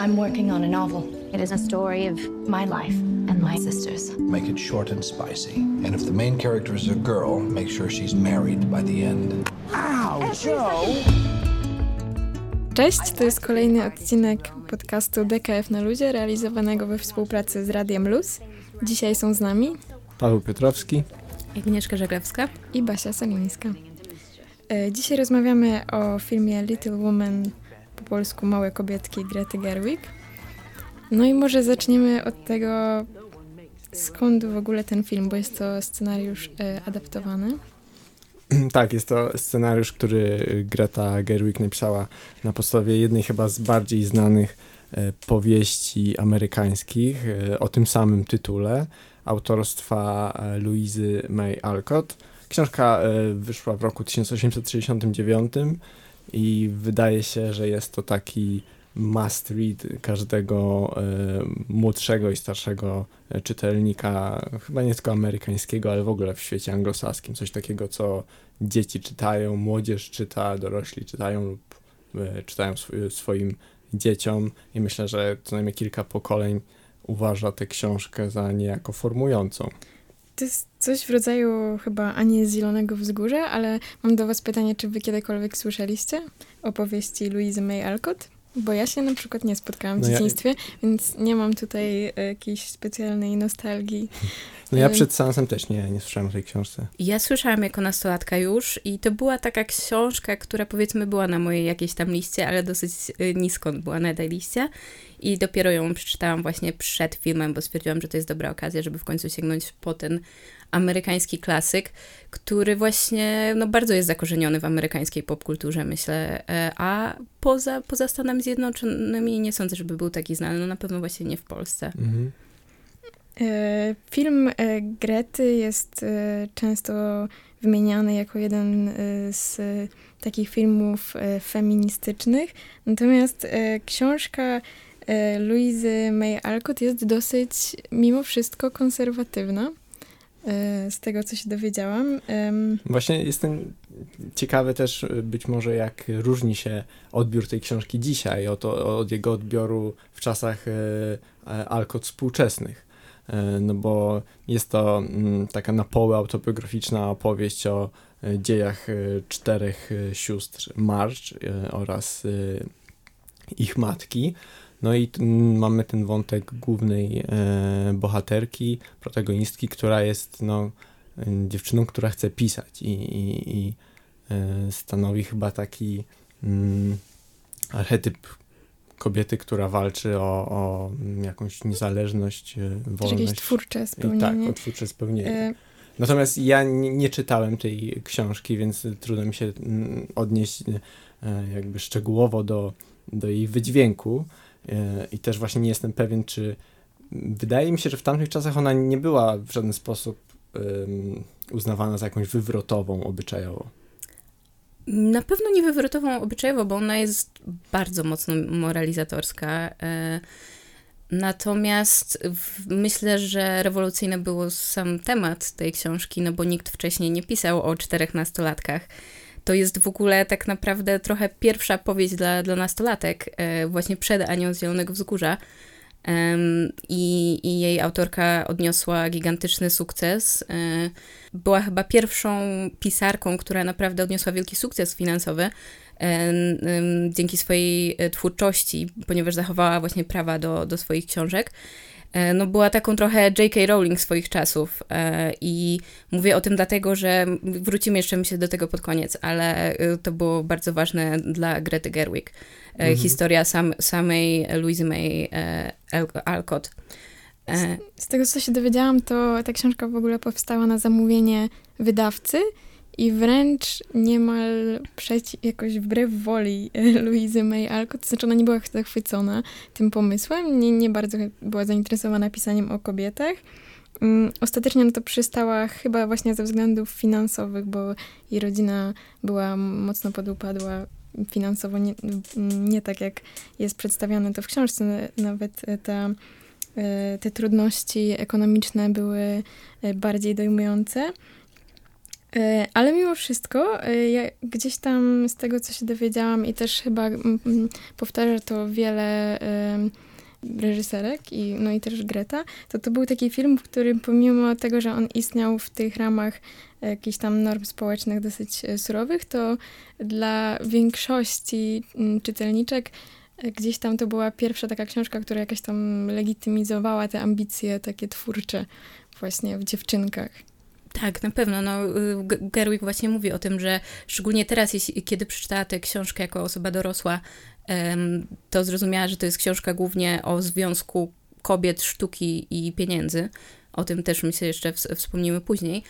I'm working on a novel. It is a story of my life and my sister's. Make it short and spicy. And if the main character is a girl, make sure she's married by the end. Ow, Joe! Cześć, to jest kolejny odcinek podcastu DKF na luzie, realizowanego we współpracy z Radiem Luz. Dzisiaj są z nami Paweł Piotrowski. Agnieszka Żaglewska. i Basia Solińska. E, Dzisiaj rozmawiamy o filmie Little Woman, polsku Małe kobietki Grety Gerwig. No i może zaczniemy od tego, skąd w ogóle ten film, bo jest to scenariusz e, adaptowany. Tak, jest to scenariusz, który Greta Gerwig napisała na podstawie jednej chyba z bardziej znanych e, powieści amerykańskich e, o tym samym tytule, autorstwa e, Louisy May Alcott. Książka wyszła w roku 1869 i wydaje się, że jest to taki must read każdego e, młodszego i starszego e, czytelnika, chyba nie tylko amerykańskiego, ale w ogóle w świecie anglosaskim. Coś takiego, co dzieci czytają, młodzież czyta, dorośli czytają lub e, czytają swo- swoim dzieciom i myślę, że co najmniej kilka pokoleń uważa tę książkę za niejako formującą. To jest coś w rodzaju chyba Ani z Zielonego Wzgórza, ale mam do was pytanie, czy wy kiedykolwiek słyszeliście o powieści Louise May Alcott? Bo ja się na przykład nie spotkałam w No ja- dzieciństwie, więc nie mam tutaj e, jakiejś specjalnej nostalgii. No ja Ym. przed seansem też nie, nie słyszałem o tej książce. Ja słyszałam jako nastolatka już i to była taka książka, która powiedzmy była na mojej jakiejś tam liście, ale dosyć y, nisko była na tej liście i dopiero ją przeczytałam właśnie przed filmem, bo stwierdziłam, że to jest dobra okazja, żeby w końcu sięgnąć po ten amerykański klasyk, który właśnie no, bardzo jest zakorzeniony w amerykańskiej popkulturze, myślę, e, a poza, poza Stanami Zjednoczonymi nie sądzę, żeby był taki znany, no na pewno właśnie nie w Polsce. Mhm. E, Film e, Grety jest często wymieniany jako jeden z takich filmów feministycznych, natomiast książka e, Louisy May Alcott jest dosyć mimo wszystko konserwatywna. E, Z tego, co się dowiedziałam. Właśnie jestem ciekawy też y, być może jak różni się odbiór tej książki dzisiaj od, od jego odbioru w czasach e, e, Alcott współczesnych. E, No bo jest to mm, taka na poły autobiograficzna opowieść o e, dziejach e, czterech e, sióstr March e, oraz e, ich matki. No i mamy ten wątek głównej e, bohaterki, protagonistki, która jest no, dziewczyną, która chce pisać i, i, i e, stanowi chyba taki mm, archetyp kobiety, która walczy o, o jakąś niezależność, e, wolność. jakieś twórcze I tak, spełnienie. o twórcze spełnienie. E, Natomiast ja nie, nie czytałem tej książki, więc trudno mi się mm, odnieść jakby szczegółowo do, do jej wydźwięku i też właśnie nie jestem pewien, czy wydaje mi się, że w tamtych czasach ona nie była w żaden sposób uznawana za jakąś wywrotową obyczajowo. Na pewno nie wywrotową obyczajowo, bo ona jest bardzo mocno moralizatorska. e, Natomiast myślę, że rewolucyjny był sam temat tej książki, no bo nikt wcześniej nie pisał o czterech nastolatkach. To jest w ogóle tak naprawdę trochę pierwsza powieść dla, dla nastolatek, e, właśnie przed Anią z Zielonego Wzgórza. I, I jej autorka odniosła gigantyczny sukces. E, była chyba pierwszą pisarką, która naprawdę odniosła wielki sukces finansowy dzięki swojej e, twórczości, ponieważ zachowała właśnie prawa do, do swoich książek. E, No, była taką trochę J.K. Rowling swoich czasów e, i mówię o tym dlatego, że wrócimy jeszcze myślę do tego pod koniec, ale e, to było bardzo ważne dla Grety Gerwig. Mhm. Historia sam, samej Louisy May Al- Alcott. E, Z tego, co się dowiedziałam, to ta książka w ogóle powstała na zamówienie wydawcy i wręcz niemal przeci- jakoś wbrew woli e, Louisy May Alcott, to znaczy ona nie była zachwycona tym pomysłem, nie, nie bardzo była zainteresowana pisaniem o kobietach. Mm, Ostatecznie na to przystała chyba właśnie ze względów finansowych, bo jej rodzina była mocno podupadła finansowo, nie, nie tak jak jest przedstawiane to w książce, nawet ta e, te trudności ekonomiczne były e, bardziej dojmujące. E, ale mimo wszystko, e, ja gdzieś tam z tego, co się dowiedziałam i też chyba mm, mm, powtarza to wiele reżyserek i, no i też Greta, to to był taki film, w którym pomimo tego, że on istniał w tych ramach jakichś tam norm społecznych dosyć e, surowych, to dla większości mm, czytelniczek gdzieś tam to była pierwsza taka książka, która jakaś tam legitymizowała te ambicje takie twórcze właśnie w dziewczynkach. Tak, na pewno. No, y, Gerwig właśnie mówi o tym, że szczególnie teraz, kiedy przeczytała tę książkę jako osoba dorosła, to zrozumiała, że to jest książka głównie o związku kobiet, sztuki i pieniędzy. O tym też myślę jeszcze wspomnimy później.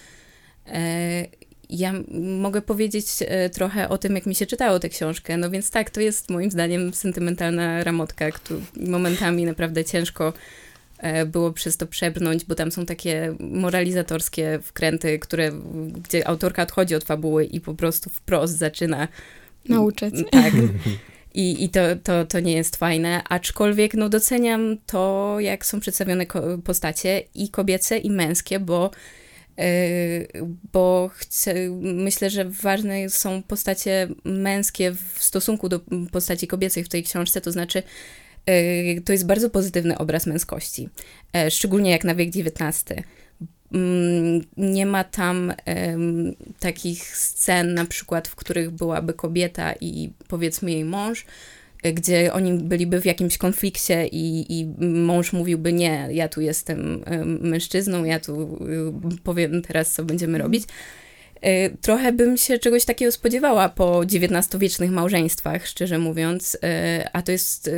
E, ja mogę powiedzieć e, trochę o tym, jak mi się czytało tę książkę. No więc tak, to jest moim zdaniem sentymentalna ramotka, która momentami naprawdę ciężko było przez to przebrnąć, bo tam są takie moralizatorskie wkręty, które, gdzie autorka odchodzi od fabuły i po prostu wprost zaczyna nauczać. Tak. I, i to, to, to nie jest fajne, aczkolwiek no, doceniam to, jak są przedstawione postacie i kobiece, i męskie, bo e, bo chcę, myślę, że ważne są postacie męskie w stosunku do postaci kobiecych w tej książce, to znaczy E, to jest bardzo pozytywny obraz męskości, e, szczególnie jak na wiek XIX. Mm, nie ma tam takich scen, na przykład, w których byłaby kobieta i powiedzmy jej mąż, e, gdzie oni byliby w jakimś konflikcie i, i mąż mówiłby: Nie, ja tu jestem mężczyzną, ja tu powiem teraz, co będziemy robić. Trochę bym się czegoś takiego spodziewała po XIX-wiecznych małżeństwach, szczerze mówiąc, a to jest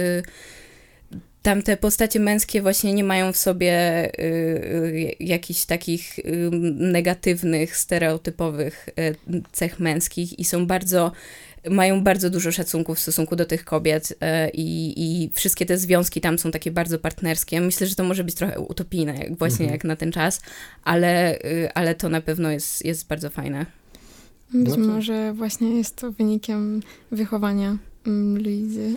tam te postacie męskie właśnie nie mają w sobie y, y, jakichś takich y, negatywnych, stereotypowych y, cech męskich i są bardzo, mają bardzo dużo szacunku w stosunku do tych kobiet y, i, wszystkie te związki tam są takie bardzo partnerskie. Myślę, że to może być trochę utopijne, jak, właśnie mhm. jak na ten czas, ale, y, ale to na pewno jest, jest bardzo fajne. Być no może właśnie jest to wynikiem wychowania mm, Luizy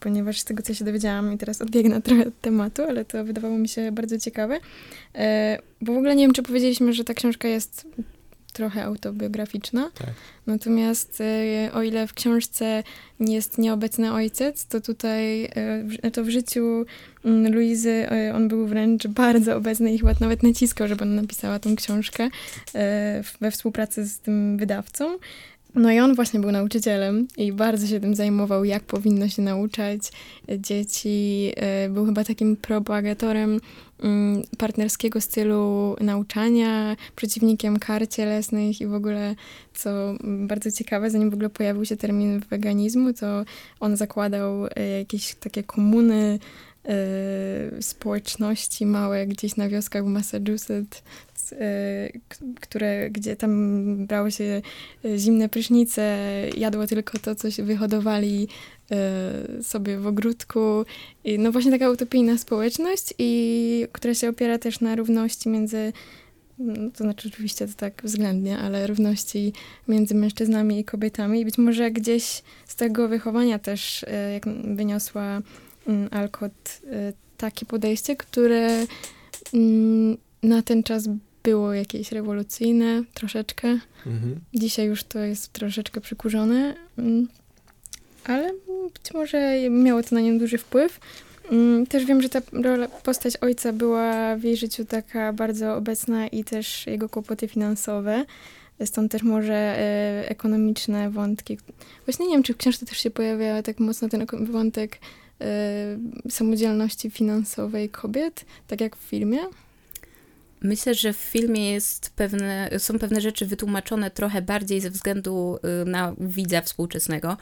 ponieważ z tego, co się dowiedziałam i teraz odbiegnę trochę od tematu, ale to wydawało mi się bardzo ciekawe, e, bo w ogóle nie wiem, czy powiedzieliśmy, że ta książka jest trochę autobiograficzna. Tak. Natomiast e, o ile w książce jest nieobecny ojciec, to tutaj e, to w życiu mm, Luizy on był wręcz bardzo obecny i chyba nawet naciskał, żeby ona napisała tą książkę we współpracy z tym wydawcą. No i on właśnie był nauczycielem i bardzo się tym zajmował, jak powinno się nauczać dzieci. E, był chyba takim propagatorem mm, partnerskiego stylu nauczania, przeciwnikiem kar cielesnych i w ogóle, co bardzo ciekawe, zanim w ogóle pojawił się termin weganizmu, to on zakładał e, jakieś takie komuny społeczności małe gdzieś na wioskach w Massachusetts, E, które, gdzie tam brało się e, zimne prysznice, jadło tylko to, co się wyhodowali sobie w ogródku. I no właśnie taka utopijna społeczność, i która się opiera też na równości między no, to znaczy oczywiście to tak względnie, ale równości między mężczyznami i kobietami. I być może gdzieś z tego wychowania też, jak wyniosła Alcott, takie podejście, które mm, na ten czas było jakieś rewolucyjne troszeczkę. Mhm. Dzisiaj już to jest troszeczkę przykurzone, mm, ale być może miało to na nią duży wpływ. Mm, też wiem, że ta rola, postać ojca była w jej życiu taka bardzo obecna i też jego kłopoty finansowe. Stąd też może e, ekonomiczne wątki. Właśnie nie wiem, czy w książce też się pojawia tak mocno ten wątek samodzielności finansowej kobiet, tak jak w filmie. Myślę, że w filmie jest pewne, są pewne rzeczy wytłumaczone trochę bardziej ze względu y, na widza współczesnego,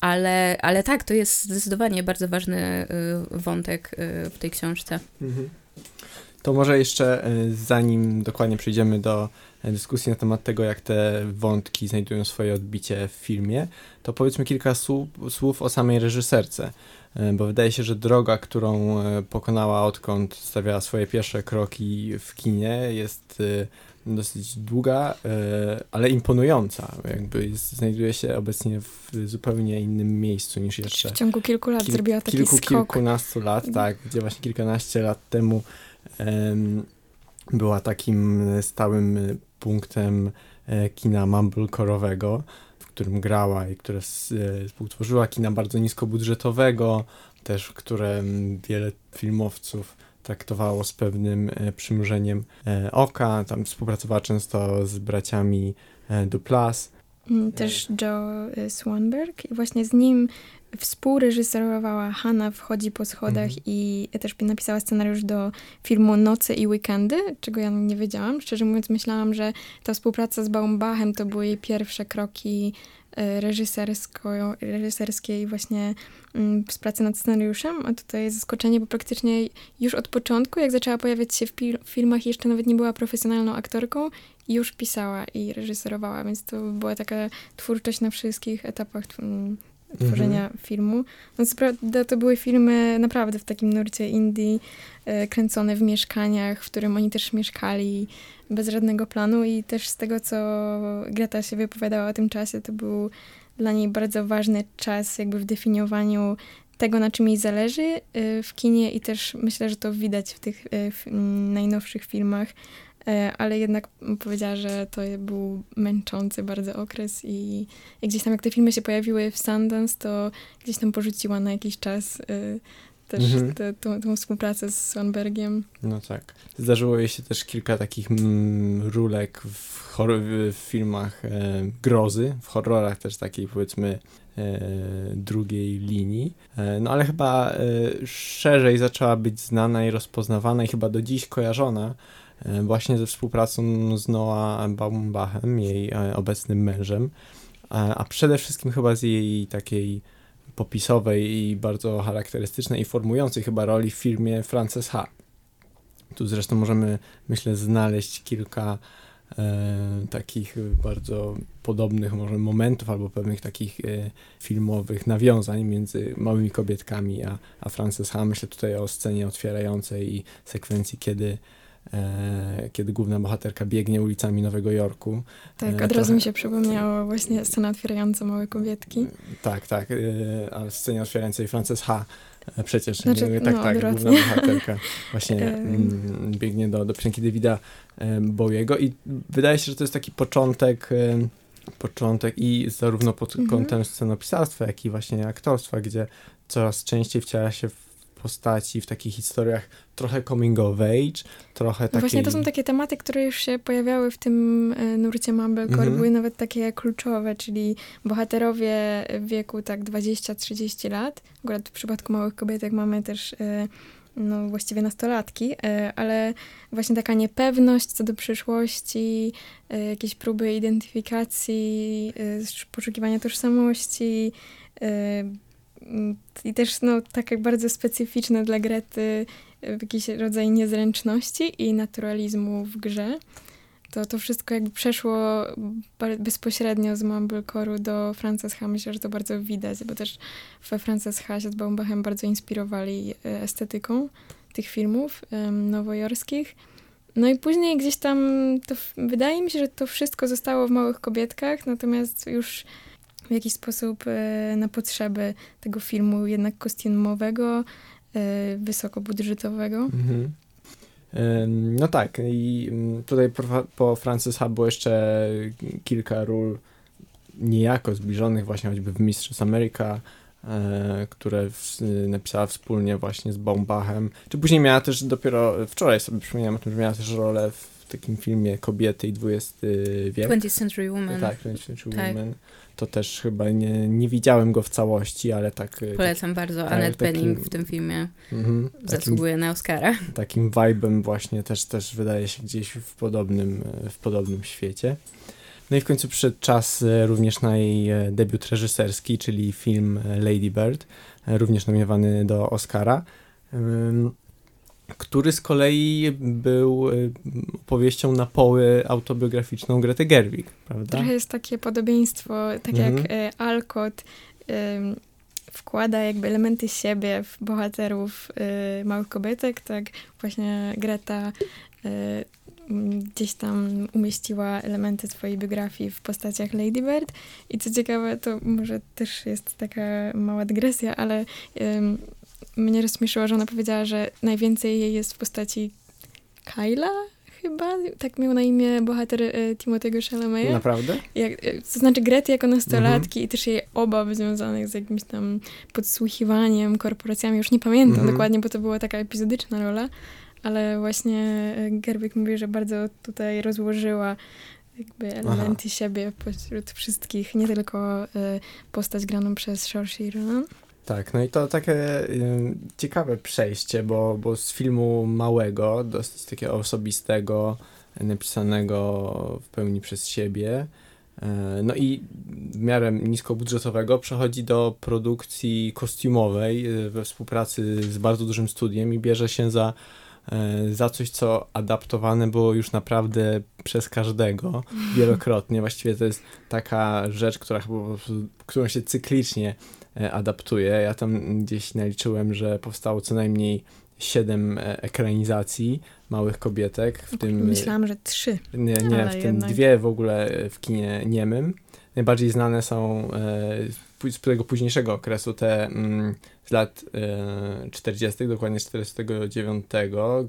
ale, ale tak, to jest zdecydowanie bardzo ważny y, wątek y, w tej książce. Mhm. To może jeszcze zanim dokładnie przejdziemy do dyskusji na temat tego, jak te wątki znajdują swoje odbicie w filmie, to powiedzmy kilka słów, słów o samej reżyserce. E, bo wydaje się, że droga, którą e, pokonała odkąd stawiała swoje pierwsze kroki w kinie jest e, dosyć długa, ale imponująca. Jakby znajduje się obecnie w zupełnie innym miejscu niż jeszcze. W ciągu kilku lat Kil zrobiła taki kilku, skok. Kilkunastu lat, mhm. tak, gdzie właśnie kilkanaście lat temu um, była takim stałym punktem kina mumblecore'owego, którym grała i które współtworzyła kina bardzo niskobudżetowego, też które wiele filmowców traktowało z pewnym przymrużeniem oka. Tam współpracowała często z braciami Duplass. Mm, też Joe Swanberg i właśnie z nim Współreżyserowała Hanna Wchodzi po schodach mhm. i też napisała scenariusz do filmu Noce i Weekendy, czego ja nie wiedziałam. Szczerze mówiąc, myślałam, że ta współpraca z Baumbachem to były jej pierwsze kroki e, reżyserskie i właśnie mm, z pracy nad scenariuszem, a tutaj jest zaskoczenie, bo praktycznie już od początku, jak zaczęła pojawiać się w filmach, jeszcze nawet nie była profesjonalną aktorką, już pisała i reżyserowała, więc to była taka twórczość na wszystkich etapach mm, tworzenia mhm. filmu. No co prawda to były filmy naprawdę w takim nurcie indie, e, kręcone w mieszkaniach, w którym oni też mieszkali bez żadnego planu i też z tego, co Greta się wypowiadała o tym czasie, to był dla niej bardzo ważny czas jakby w definiowaniu tego, na czym jej zależy e, w kinie i też myślę, że to widać w tych e, w najnowszych filmach, ale jednak powiedziała, że to był męczący bardzo okres i, i gdzieś tam jak te filmy się pojawiły w Sundance, to gdzieś tam porzuciła na jakiś czas y, też mhm. te, tą, tą, współpracę z Swanbergiem. No tak. Zdarzyło jej się też kilka takich mm, rulek w, w filmach e, grozy, w horrorach też takiej powiedzmy e, drugiej linii. E, no ale chyba e, szerzej zaczęła być znana i rozpoznawana i chyba do dziś kojarzona E, właśnie ze współpracą z Noah Baumbachem, jej e, obecnym mężem, a przede wszystkim chyba z jej takiej popisowej i bardzo charakterystycznej i formującej chyba roli w filmie Frances H. Tu zresztą możemy, myślę, znaleźć kilka e, takich bardzo podobnych może momentów albo pewnych takich e, filmowych nawiązań między Małymi Kobietkami a, a Frances H. Myślę tutaj o scenie otwierającej i sekwencji, kiedy E, kiedy główna bohaterka biegnie ulicami Nowego Jorku. Tak, e, od razu mi się przypomniało właśnie scena otwierająca Małe Kobietki. Tak, tak, e, a scenie otwierającej Frances H. Przecież, znaczy, tak, no, tak, odwrotnie. główna bohaterka właśnie mm, biegnie do, do piosenki Davida Bowiego i wydaje się, że to jest taki początek początek i zarówno pod mhm. kątem scenopisarstwa, jak i właśnie aktorstwa, gdzie coraz częściej wciela się w postaci w takich historiach trochę coming of age, trochę takiej... Właśnie to są takie tematy, które już się pojawiały w tym e, nurcie Mumblecore, mm -hmm. były nawet takie kluczowe, czyli bohaterowie w wieku tak 20-30 lat, akurat w przypadku małych kobietek mamy też e, no właściwie nastolatki, e, ale właśnie taka niepewność co do przyszłości, jakieś próby identyfikacji, poszukiwania tożsamości, i też no, tak bardzo specyficzne dla Grety e, jakiś rodzaj niezręczności i naturalizmu w grze. To, to wszystko jakby przeszło bezpośrednio z Mumblecore'u do Frances H. Myślę, że to bardzo widać, bo też we Frances H. się z Baumbachem bardzo inspirowali e, estetyką tych filmów um, nowojorskich. No i później gdzieś tam, to, wydaje mi się, że to wszystko zostało w Małych Kobietkach, natomiast już w jakiś sposób e, na potrzeby tego filmu jednak kostiumowego, e, wysokobudżetowego. Mhm. No tak, i mm, tutaj po, Francis H. było jeszcze kilka ról niejako zbliżonych właśnie choćby w Mistrz America, e, które w, napisała wspólnie właśnie z Baumbachem. Czy później miała też dopiero, wczoraj sobie przypomniałem o tym, że miała też rolę w takim filmie Kobiety i XX wiek. 20th Century Woman. Tak, 20th Century tak. Woman to też chyba nie, nie widziałem go w całości, ale tak... E, Polecam tak, bardzo. Tak, Annette takim, Bening w tym filmie mm, zasługuje takim, na Oscara. Takim vibe'em właśnie też, też wydaje się gdzieś w podobnym, w podobnym świecie. No i w końcu przyszedł czas e, również na jej e, debiut reżyserski, czyli film Lady Bird, również nominowany do Oscara który z kolei był y, opowieścią na poły autobiograficzną Grety Gerwig, prawda? Trochę jest takie podobieństwo, tak jak mhm. y, Alcott wkłada jakby elementy siebie w bohaterów y, Małych Kobietek, tak właśnie Greta gdzieś tam umieściła elementy swojej biografii w postaciach Lady Bird. I co ciekawe, to może też jest taka mała dygresja, ale mnie rozśmieszyło, że ona powiedziała, że najwięcej jej jest w postaci Kyla chyba, tak miał na imię bohater e, Timothy'ego Chalamet. Naprawdę? Jak, e, to znaczy Grety jako nastolatki i też jej obaw związanych z jakimś tam podsłuchiwaniem, korporacjami, już nie pamiętam Mhm. dokładnie, bo to była taka epizodyczna rola, ale właśnie e, Gerwig mówi, że bardzo tutaj rozłożyła jakby elementy siebie pośród wszystkich, nie tylko e, postać graną przez Saoirse Ronan. Tak, no i to takie ciekawe przejście, bo, bo z filmu małego, dosyć takiego osobistego, napisanego w pełni przez siebie, e, no i w miarę niskobudżetowego przechodzi do produkcji kostiumowej y, we współpracy z bardzo dużym studiem i bierze się za, e, za coś, co adaptowane było już naprawdę przez każdego wielokrotnie. Właściwie to jest taka rzecz, która chyba którą się cyklicznie e, adaptuje. Ja tam gdzieś naliczyłem, że powstało co najmniej siedem e, ekranizacji małych kobietek, w tym Myślałam, że trzy. nie, nie ale w tym jednak. dwie w ogóle w kinie niemym. Najbardziej znane są e, z- tego późniejszego okresu, te mm, z lat e, 40., dokładnie 49,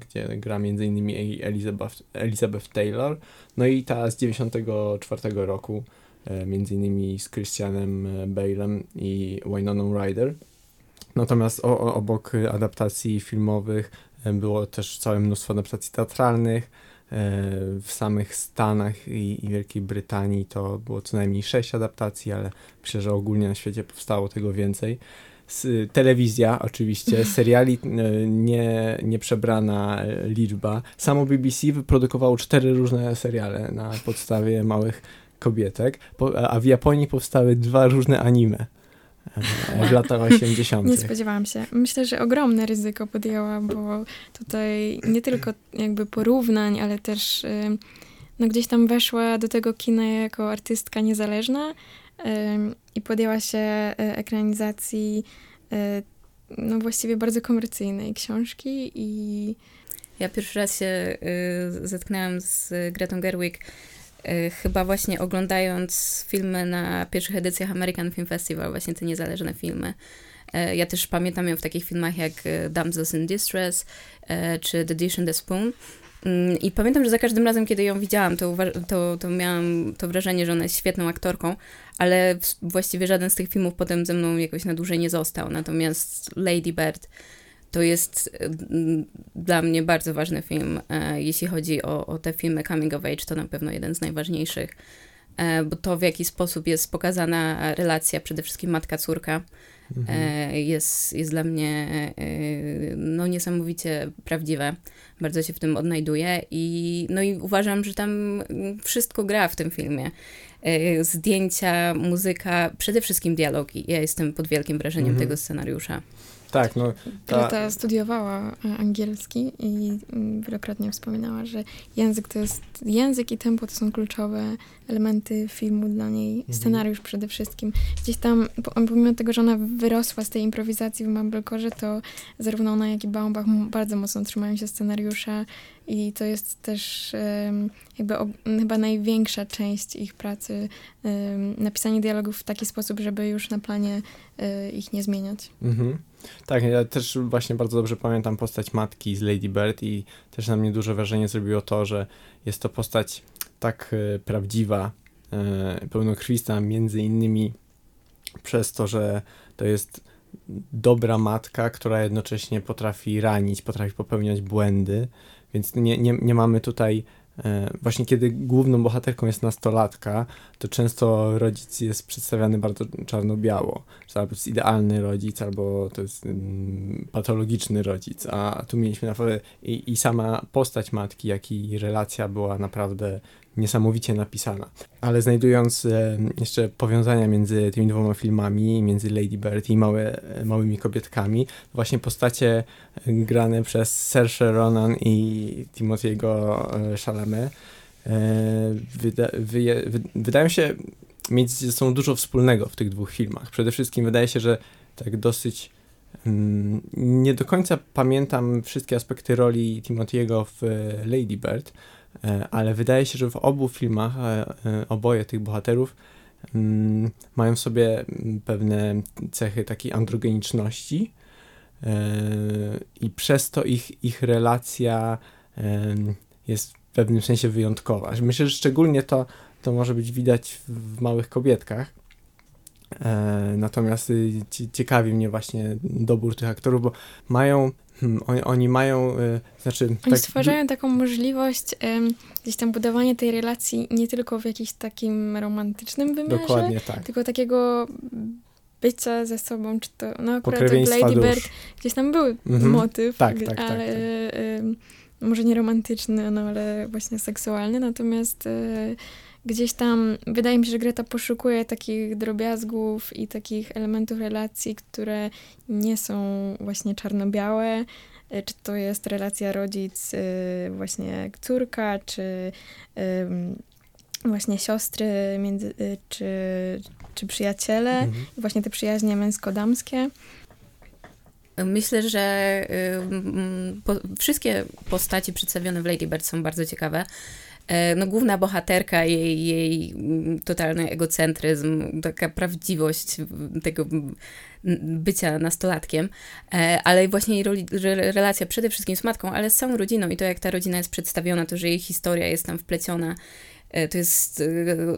gdzie gra m.in. Elizabeth, Elizabeth Taylor, no i ta z 94 roku, e, między innymi z Christianem e, Bale'em i Wynoną Ryder. Natomiast o, o, obok adaptacji filmowych e, było też całe mnóstwo adaptacji teatralnych. W samych Stanach i, i Wielkiej Brytanii to było co najmniej sześć adaptacji, ale myślę, że ogólnie na świecie powstało tego więcej. S- telewizja oczywiście, seriali e, nie, nieprzebrana liczba. Samo BBC wyprodukowało cztery różne seriale na podstawie małych kobietek, a w Japonii powstały dwa różne anime w latach 80. Nie spodziewałam się. Myślę, że ogromne ryzyko podjęła, bo tutaj nie tylko jakby porównań, ale też no gdzieś tam weszła do tego kina jako artystka niezależna i podjęła się e, ekranizacji e, no właściwie bardzo komercyjnej książki i Ja pierwszy raz się y, zetknęłam z Gretą Gerwig y, chyba właśnie oglądając filmy na pierwszych edycjach American Film Festival, właśnie te niezależne filmy. E, Ja też pamiętam ją w takich filmach jak e, Damsels in Distress e, czy The Dish and the Spoon. Mm, I pamiętam, że za każdym razem, kiedy ją widziałam, to, to, to miałam to wrażenie, że ona jest świetną aktorką, ale właściwie żaden z tych filmów potem ze mną jakoś na dłużej nie został. Natomiast Lady Bird to jest e, m, dla mnie bardzo ważny film. E, Jeśli chodzi o, o te filmy Coming of Age, to na pewno jeden z najważniejszych, e, bo to w jaki sposób jest pokazana relacja, przede wszystkim matka-córka, e, jest, jest dla mnie no, niesamowicie prawdziwe. Bardzo się w tym odnajduję i, no i uważam, że tam wszystko gra w tym filmie. Zdjęcia, muzyka, przede wszystkim dialogi. Ja jestem pod wielkim wrażeniem Mhm. tego scenariusza. Tak, no ta, Greta studiowała e, angielski i mm, wielokrotnie wspominała, że język to jest język i tempo to są kluczowe elementy filmu dla niej, Mhm. scenariusz przede wszystkim. Gdzieś tam, po- pomimo tego, że ona wyrosła z tej improwizacji w Mumblecore, to zarówno ona, jak i Baumbach bardzo mocno trzymają się scenariusza i to jest też jakby chyba największa część ich pracy, napisanie dialogów w taki sposób, żeby już na planie e, ich nie zmieniać. Mhm. Tak, ja też właśnie bardzo dobrze pamiętam postać matki z Lady Bird i też na mnie duże wrażenie zrobiło to, że jest to postać tak e, prawdziwa, e, pełnokrwista, między innymi przez to, że to jest dobra matka, która jednocześnie potrafi ranić, potrafi popełniać błędy, więc nie, nie, nie mamy tutaj właśnie kiedy główną bohaterką jest nastolatka, to często rodzic jest przedstawiany bardzo czarno-biało. Albo to jest idealny rodzic, albo to jest mm, patologiczny rodzic. A tu mieliśmy naprawdę i, i sama postać matki, jak i relacja była naprawdę niesamowicie napisana. Ale znajdując e, jeszcze powiązania między tymi dwoma filmami, między Lady Bird i małe, e, małymi kobietkami, właśnie postacie e, grane przez Saoirse Ronan i Timothy'ego Chalamet wyda, wyje, wy, wydają się mieć ze sobą dużo wspólnego w tych dwóch filmach. Przede wszystkim wydaje się, że tak dosyć mm, nie do końca pamiętam wszystkie aspekty roli Timothy'ego w Lady Bird, ale wydaje się, że w obu filmach e, e, oboje tych bohaterów mm, mają w sobie pewne cechy takiej androgeniczności e, i przez to ich, ich relacja jest w pewnym sensie wyjątkowa. Myślę, że szczególnie to, to może być widać w małych kobietkach. E, natomiast y, ciekawi mnie właśnie dobór tych aktorów, bo mają Hmm, oni, oni, mają, y, znaczy... Oni tak, stwarzają taką możliwość y, gdzieś tam budowania tej relacji nie tylko w jakimś takim romantycznym wymiarze, Dokładnie tak. tylko takiego bycia ze sobą, czy to, no akurat w Lady dusz. Bird gdzieś tam był mhm. motyw, tak, tak, tak, ale tak, może nie romantyczny, no ale właśnie seksualny, natomiast y, gdzieś tam wydaje mi się, że Greta poszukuje takich drobiazgów i takich elementów relacji, które nie są właśnie czarno-białe, y, czy to jest relacja rodzic, y, właśnie córka, czy właśnie siostry, między, czy, czy przyjaciele, mhm. właśnie te przyjaźnie męsko-damskie. Myślę, że y, po, wszystkie postaci przedstawione w Lady Bird są bardzo ciekawe. E, no, główna bohaterka, jej, jej totalny egocentryzm, taka prawdziwość tego bycia nastolatkiem, e, ale właśnie jej relacja przede wszystkim z matką, ale z całą rodziną i to, jak ta rodzina jest przedstawiona, to, że jej historia jest tam wpleciona E, to jest,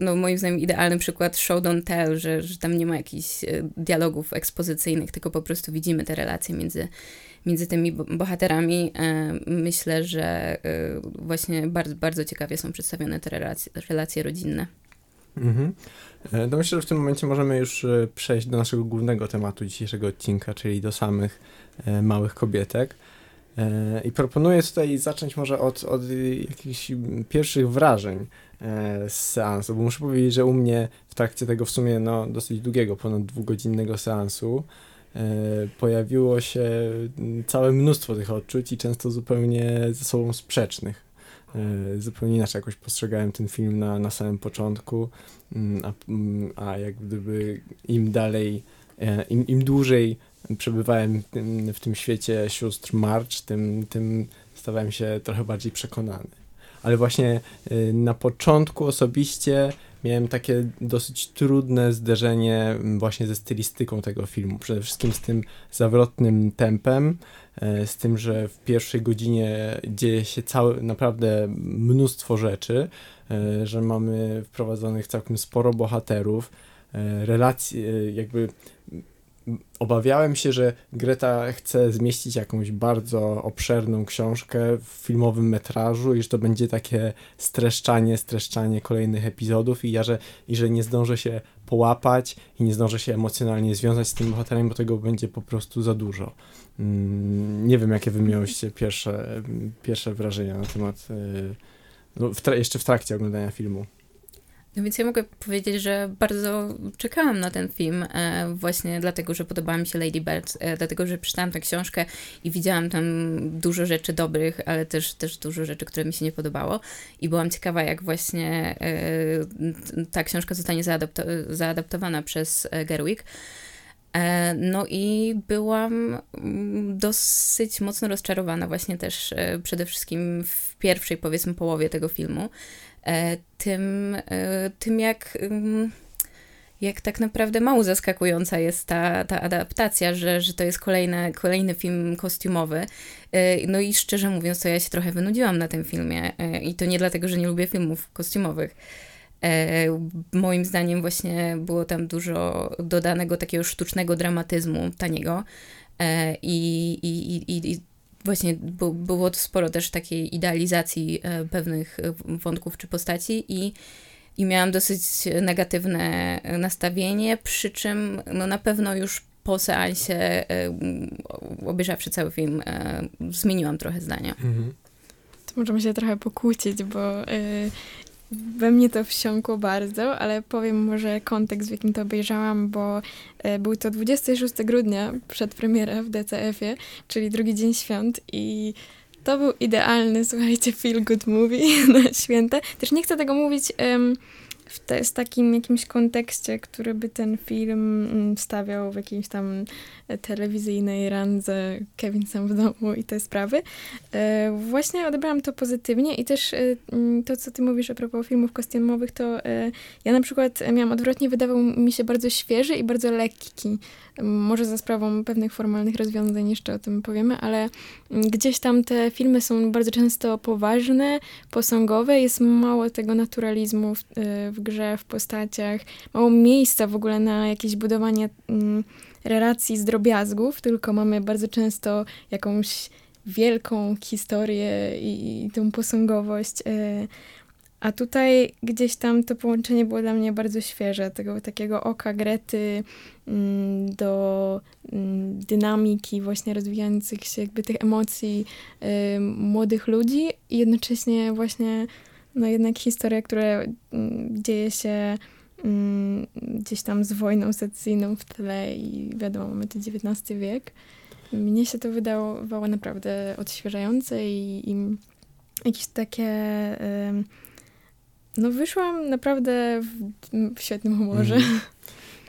no, moim zdaniem, idealny przykład show don't tell, że, że tam nie ma jakichś dialogów ekspozycyjnych, tylko po prostu widzimy te relacje między, między tymi bohaterami. Myślę, że właśnie bardzo, bardzo ciekawie są przedstawione te relacje, relacje rodzinne. Mhm. No myślę, że w tym momencie możemy już przejść do naszego głównego tematu dzisiejszego odcinka, czyli do samych małych kobietek. I proponuję tutaj zacząć może od, od jakichś pierwszych wrażeń E, z seansu, bo muszę powiedzieć, że u mnie w trakcie tego w sumie no, dosyć długiego, ponad dwugodzinnego seansu e, pojawiło się całe mnóstwo tych odczuć i często zupełnie ze sobą sprzecznych. E, zupełnie inaczej jakoś postrzegałem ten film na, na samym początku, mm, a, mm, a jak gdyby im dalej, im, im dłużej przebywałem w tym, świecie sióstr March, tym, tym stawałem się trochę bardziej przekonany ale właśnie na początku osobiście miałem takie dosyć trudne zderzenie właśnie ze stylistyką tego filmu. Przede wszystkim z tym zawrotnym tempem, y, z tym, że w pierwszej godzinie dzieje się całe, naprawdę mnóstwo rzeczy, y, że mamy wprowadzonych całkiem sporo bohaterów, relacje, jakby obawiałem się, że Greta chce zmieścić jakąś bardzo obszerną książkę w filmowym metrażu i że to będzie takie streszczanie, streszczanie kolejnych epizodów i ja, że, i że nie zdążę się połapać i nie zdążę się emocjonalnie związać z tym bohaterem, bo tego będzie po prostu za dużo. Mm, nie wiem, jakie wy miałyście pierwsze, pierwsze wrażenia na temat, y, no, w jeszcze w trakcie oglądania filmu. No więc ja mogę powiedzieć, że bardzo czekałam na ten film, e, właśnie dlatego, że podobała mi się Lady Bird, e, dlatego, że przeczytałam tę książkę i widziałam tam dużo rzeczy dobrych, ale też, też dużo rzeczy, które mi się nie podobało. I byłam ciekawa, jak właśnie e, ta książka zostanie zaadapto zaadaptowana przez Gerwig. No i byłam mm, dosyć mocno rozczarowana właśnie też przede wszystkim w pierwszej powiedzmy połowie tego filmu, tym, e, tym jak, jak tak naprawdę mało zaskakująca jest ta, ta adaptacja, że, że to jest kolejny, kolejny film kostiumowy. E, no i szczerze mówiąc, to ja się trochę wynudziłam na tym filmie i to nie dlatego, że nie lubię filmów kostiumowych. Moim zdaniem właśnie było tam dużo dodanego takiego sztucznego dramatyzmu, taniego. I, i, i, i właśnie było sporo też takiej idealizacji e, pewnych e, wątków czy postaci i, i miałam dosyć negatywne nastawienie, przy czym no na pewno już po seansie, e, obejrzawszy cały film, zmieniłam trochę zdania. Mhm. To możemy się trochę pokłócić, bo we mnie to wsiąkło bardzo, ale powiem może kontekst, w jakim to obejrzałam, bo e, był to 26 grudnia, przed premiera w DCF-ie, czyli drugi dzień świąt i to był idealny, słuchajcie, feel good movie na święta. Też nie chcę tego mówić um, w te, z takim jakimś kontekście, który by ten film mm, stawiał w jakiejś tam telewizyjnej randze Kevin sam w domu i te sprawy. E, właśnie odebrałam to pozytywnie i też e, mm, to, co ty mówisz a propos filmów kostiumowych, to e, ja na przykład miałam odwrotnie, wydawał mi się bardzo świeży i bardzo lekki. Może za sprawą pewnych formalnych rozwiązań jeszcze o tym powiemy, ale gdzieś tam te filmy są bardzo często poważne, posągowe, jest mało tego naturalizmu w, w grze, w postaciach, mało miejsca w ogóle na jakieś budowanie mm, relacji z drobiazgów, tylko mamy bardzo często jakąś wielką historię i, i tą posągowość. A tutaj gdzieś tam to połączenie było dla mnie bardzo świeże, tego takiego oka Grety mm, do mm, dynamiki właśnie rozwijających się jakby tych emocji młodych ludzi i jednocześnie właśnie no jednak historia, która mm, dzieje się gdzieś tam z wojną secesyjną w tle i wiadomo, mamy to XIX wiek. Mnie się to wydawało naprawdę odświeżające i, i jakieś takie... No wyszłam naprawdę w, w świetnym humorze. Mm.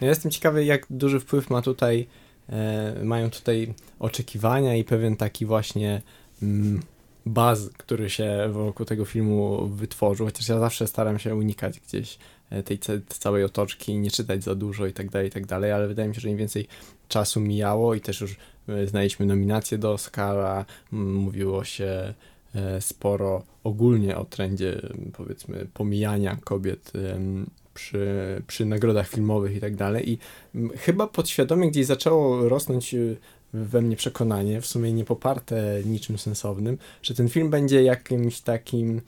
Ja jestem ciekawy, jak duży wpływ ma tutaj, e, mają tutaj oczekiwania i pewien taki właśnie mm, baz, który się wokół tego filmu wytworzył, chociaż ja zawsze staram się unikać gdzieś E, tej całej otoczki, nie czytać za dużo i tak dalej, i tak dalej, ale wydaje mi się, że im więcej czasu mijało i też już e, znaliśmy nominacje do Oscara, mówiło się sporo ogólnie o trendzie, powiedzmy, pomijania kobiet przy, przy nagrodach filmowych i tak dalej. I chyba podświadomie gdzieś zaczęło rosnąć we mnie przekonanie, w sumie nie poparte niczym sensownym, że ten film będzie jakimś takim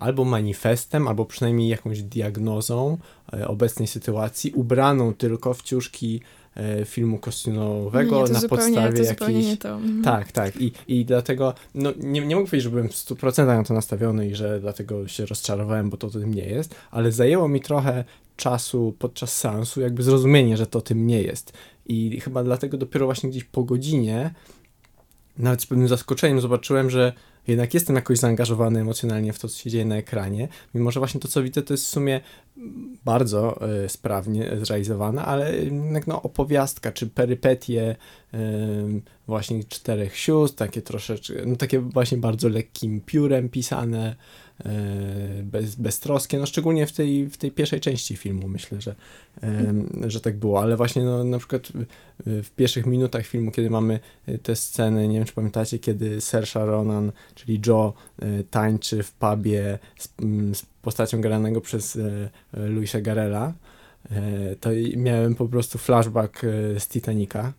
albo manifestem, albo przynajmniej jakąś diagnozą e, obecnej sytuacji, ubraną tylko w ciuszki e, filmu kostiumowego nie, na podstawie jakiejś... Mhm. Tak, tak. I, i dlatego, no nie, nie mogę powiedzieć, że byłem w 100% na to nastawiony i że dlatego się rozczarowałem, bo to tym nie jest, ale zajęło mi trochę czasu podczas seansu jakby zrozumienie, że to tym nie jest. I chyba dlatego dopiero właśnie gdzieś po godzinie, nawet z pewnym zaskoczeniem, zobaczyłem, że jednak jestem jakoś zaangażowany emocjonalnie w to, co się dzieje na ekranie, mimo że właśnie to, co widzę, to jest w sumie bardzo y, sprawnie zrealizowana, ale jednak no, opowiastka, czy perypetie y, właśnie czterech sióstr, takie troszeczkę, no takie właśnie bardzo lekkim piórem pisane, bez, beztroskie, no szczególnie w tej, w tej pierwszej części filmu myślę, że, że tak było, ale właśnie no, na przykład w pierwszych minutach filmu, kiedy mamy te sceny, nie wiem czy pamiętacie, kiedy Saoirse Ronan, czyli Joe e, tańczy w pubie z, z postacią granego przez e, Luisa Garela, to miałem po prostu flashback z Titanica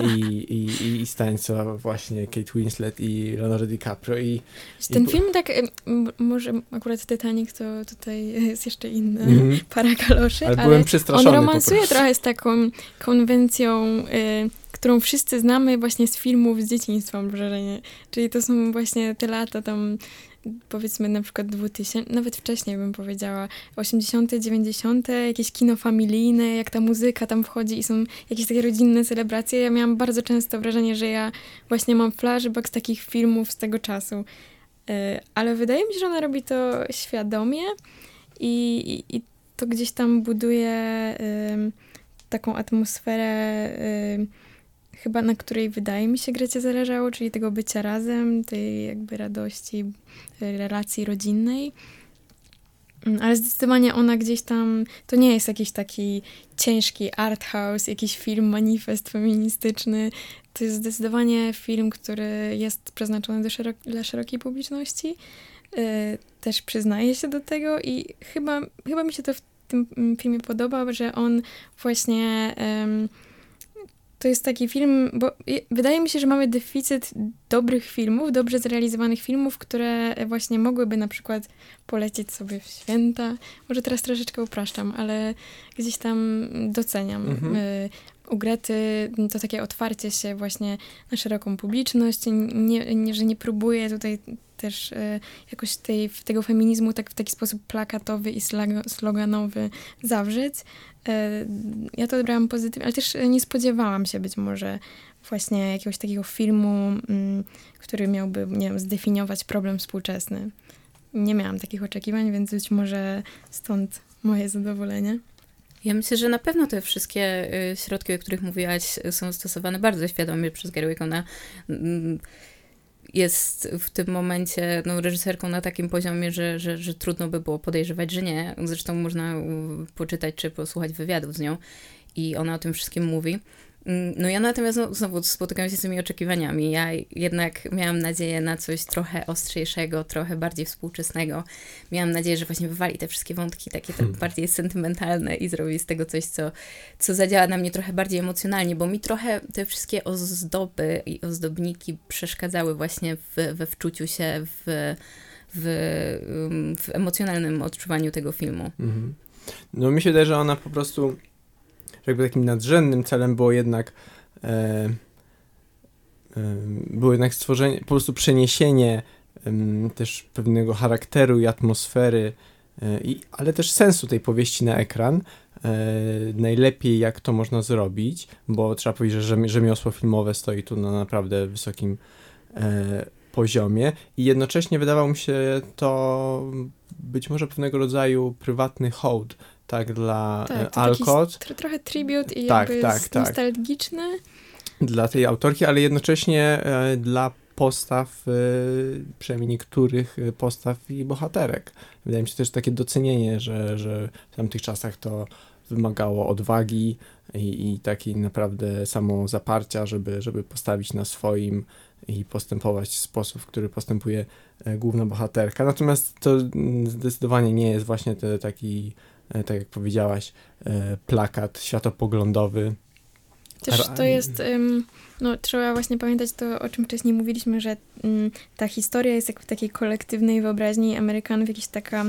i, i, i tańca właśnie Kate Winslet i Leonardo DiCaprio. I, Ten i... film tak, może akurat Titanic to tutaj jest jeszcze inny, mm -hmm. para kaloszy, ale, ale on romansuje trochę z taką konwencją, y, którą wszyscy znamy właśnie z filmów z dzieciństwa, mam wrażenie. Czyli to są właśnie te lata tam powiedzmy na przykład 2000, nawet wcześniej bym powiedziała, 80., 90., jakieś kino familijne, jak ta muzyka tam wchodzi i są jakieś takie rodzinne celebracje. Ja miałam bardzo często wrażenie, że ja właśnie mam flashback z takich filmów z tego czasu. E, ale wydaje mi się, że ona robi to świadomie i, i, i to gdzieś tam buduje taką atmosferę chyba na której wydaje mi się Grecie zależało, czyli tego bycia razem, tej jakby radości, y, relacji rodzinnej. Mm, ale zdecydowanie ona gdzieś tam, to nie jest jakiś taki ciężki art house, jakiś film, manifest feministyczny. To jest zdecydowanie film, który jest przeznaczony szerok dla szerokiej publiczności. Yy, też przyznaję się do tego i chyba, chyba mi się to w tym mm, filmie podoba, że on właśnie... to jest taki film, bo wydaje mi się, że mamy deficyt dobrych filmów, dobrze zrealizowanych filmów, które właśnie mogłyby na przykład polecieć sobie w święta. Może teraz troszeczkę upraszczam, ale gdzieś tam doceniam. Mhm. Y, u Grety to takie otwarcie się właśnie na szeroką publiczność, nie, nie, że nie próbuje tutaj też e, jakoś tej, tego feminizmu tak w taki sposób plakatowy i sloganowy zawrzeć. E, ja to odebrałam pozytywnie, ale też nie spodziewałam się być może właśnie jakiegoś takiego filmu, mm, który miałby, nie wiem, zdefiniować problem współczesny. Nie miałam takich oczekiwań, więc być może stąd moje zadowolenie. Ja myślę, że na pewno te wszystkie y, środki, o których mówiłaś, są stosowane bardzo świadomie przez Gary Ona jest w tym momencie no, reżyserką na takim poziomie, że, że, że trudno by było podejrzewać, że nie. Zresztą można poczytać czy posłuchać wywiadów z nią i ona o tym wszystkim mówi. Mm, no ja natomiast znowu spotykam się z tymi oczekiwaniami. Ja jednak miałam nadzieję na coś trochę ostrzejszego, trochę bardziej współczesnego. Miałam nadzieję, że właśnie wywali te wszystkie wątki takie hmm. bardziej sentymentalne i zrobi z tego coś, co, co zadziała na mnie trochę bardziej emocjonalnie, bo mi trochę te wszystkie ozdoby i ozdobniki przeszkadzały właśnie w, we wczuciu się w, w, w emocjonalnym odczuwaniu tego filmu. Mhm. No mi się wydaje, że ona po prostu jakby takim nadrzędnym celem było jednak e, e, było jednak stworzenie, po prostu przeniesienie też pewnego charakteru i atmosfery, e, i, ale też sensu tej powieści na ekran. E, najlepiej jak to można zrobić, bo trzeba powiedzieć, że rzemiosło filmowe stoi tu na naprawdę wysokim e, poziomie i jednocześnie wydawało mi się to być może pewnego rodzaju prywatny hołd tak, dla tak, e, Alcott. Tr trochę tribute i tak, jakby tak, tak. nostalgiczny. Dla tej autorki, ale jednocześnie e, dla postaw, e, przynajmniej niektórych postaw i bohaterek. Wydaje mi się też takie docenienie, że, że w tamtych czasach to wymagało odwagi i, i takiej naprawdę samozaparcia, żeby, żeby postawić na swoim i postępować w sposób, w który postępuje główna bohaterka. Natomiast to mm, zdecydowanie nie jest właśnie te, taki tak jak powiedziałaś, e, plakat światopoglądowy. Też to jest, no trzeba właśnie pamiętać to, o czym wcześniej mówiliśmy, że mm, ta historia jest jak w takiej kolektywnej wyobraźni Amerykanów, jakaś taka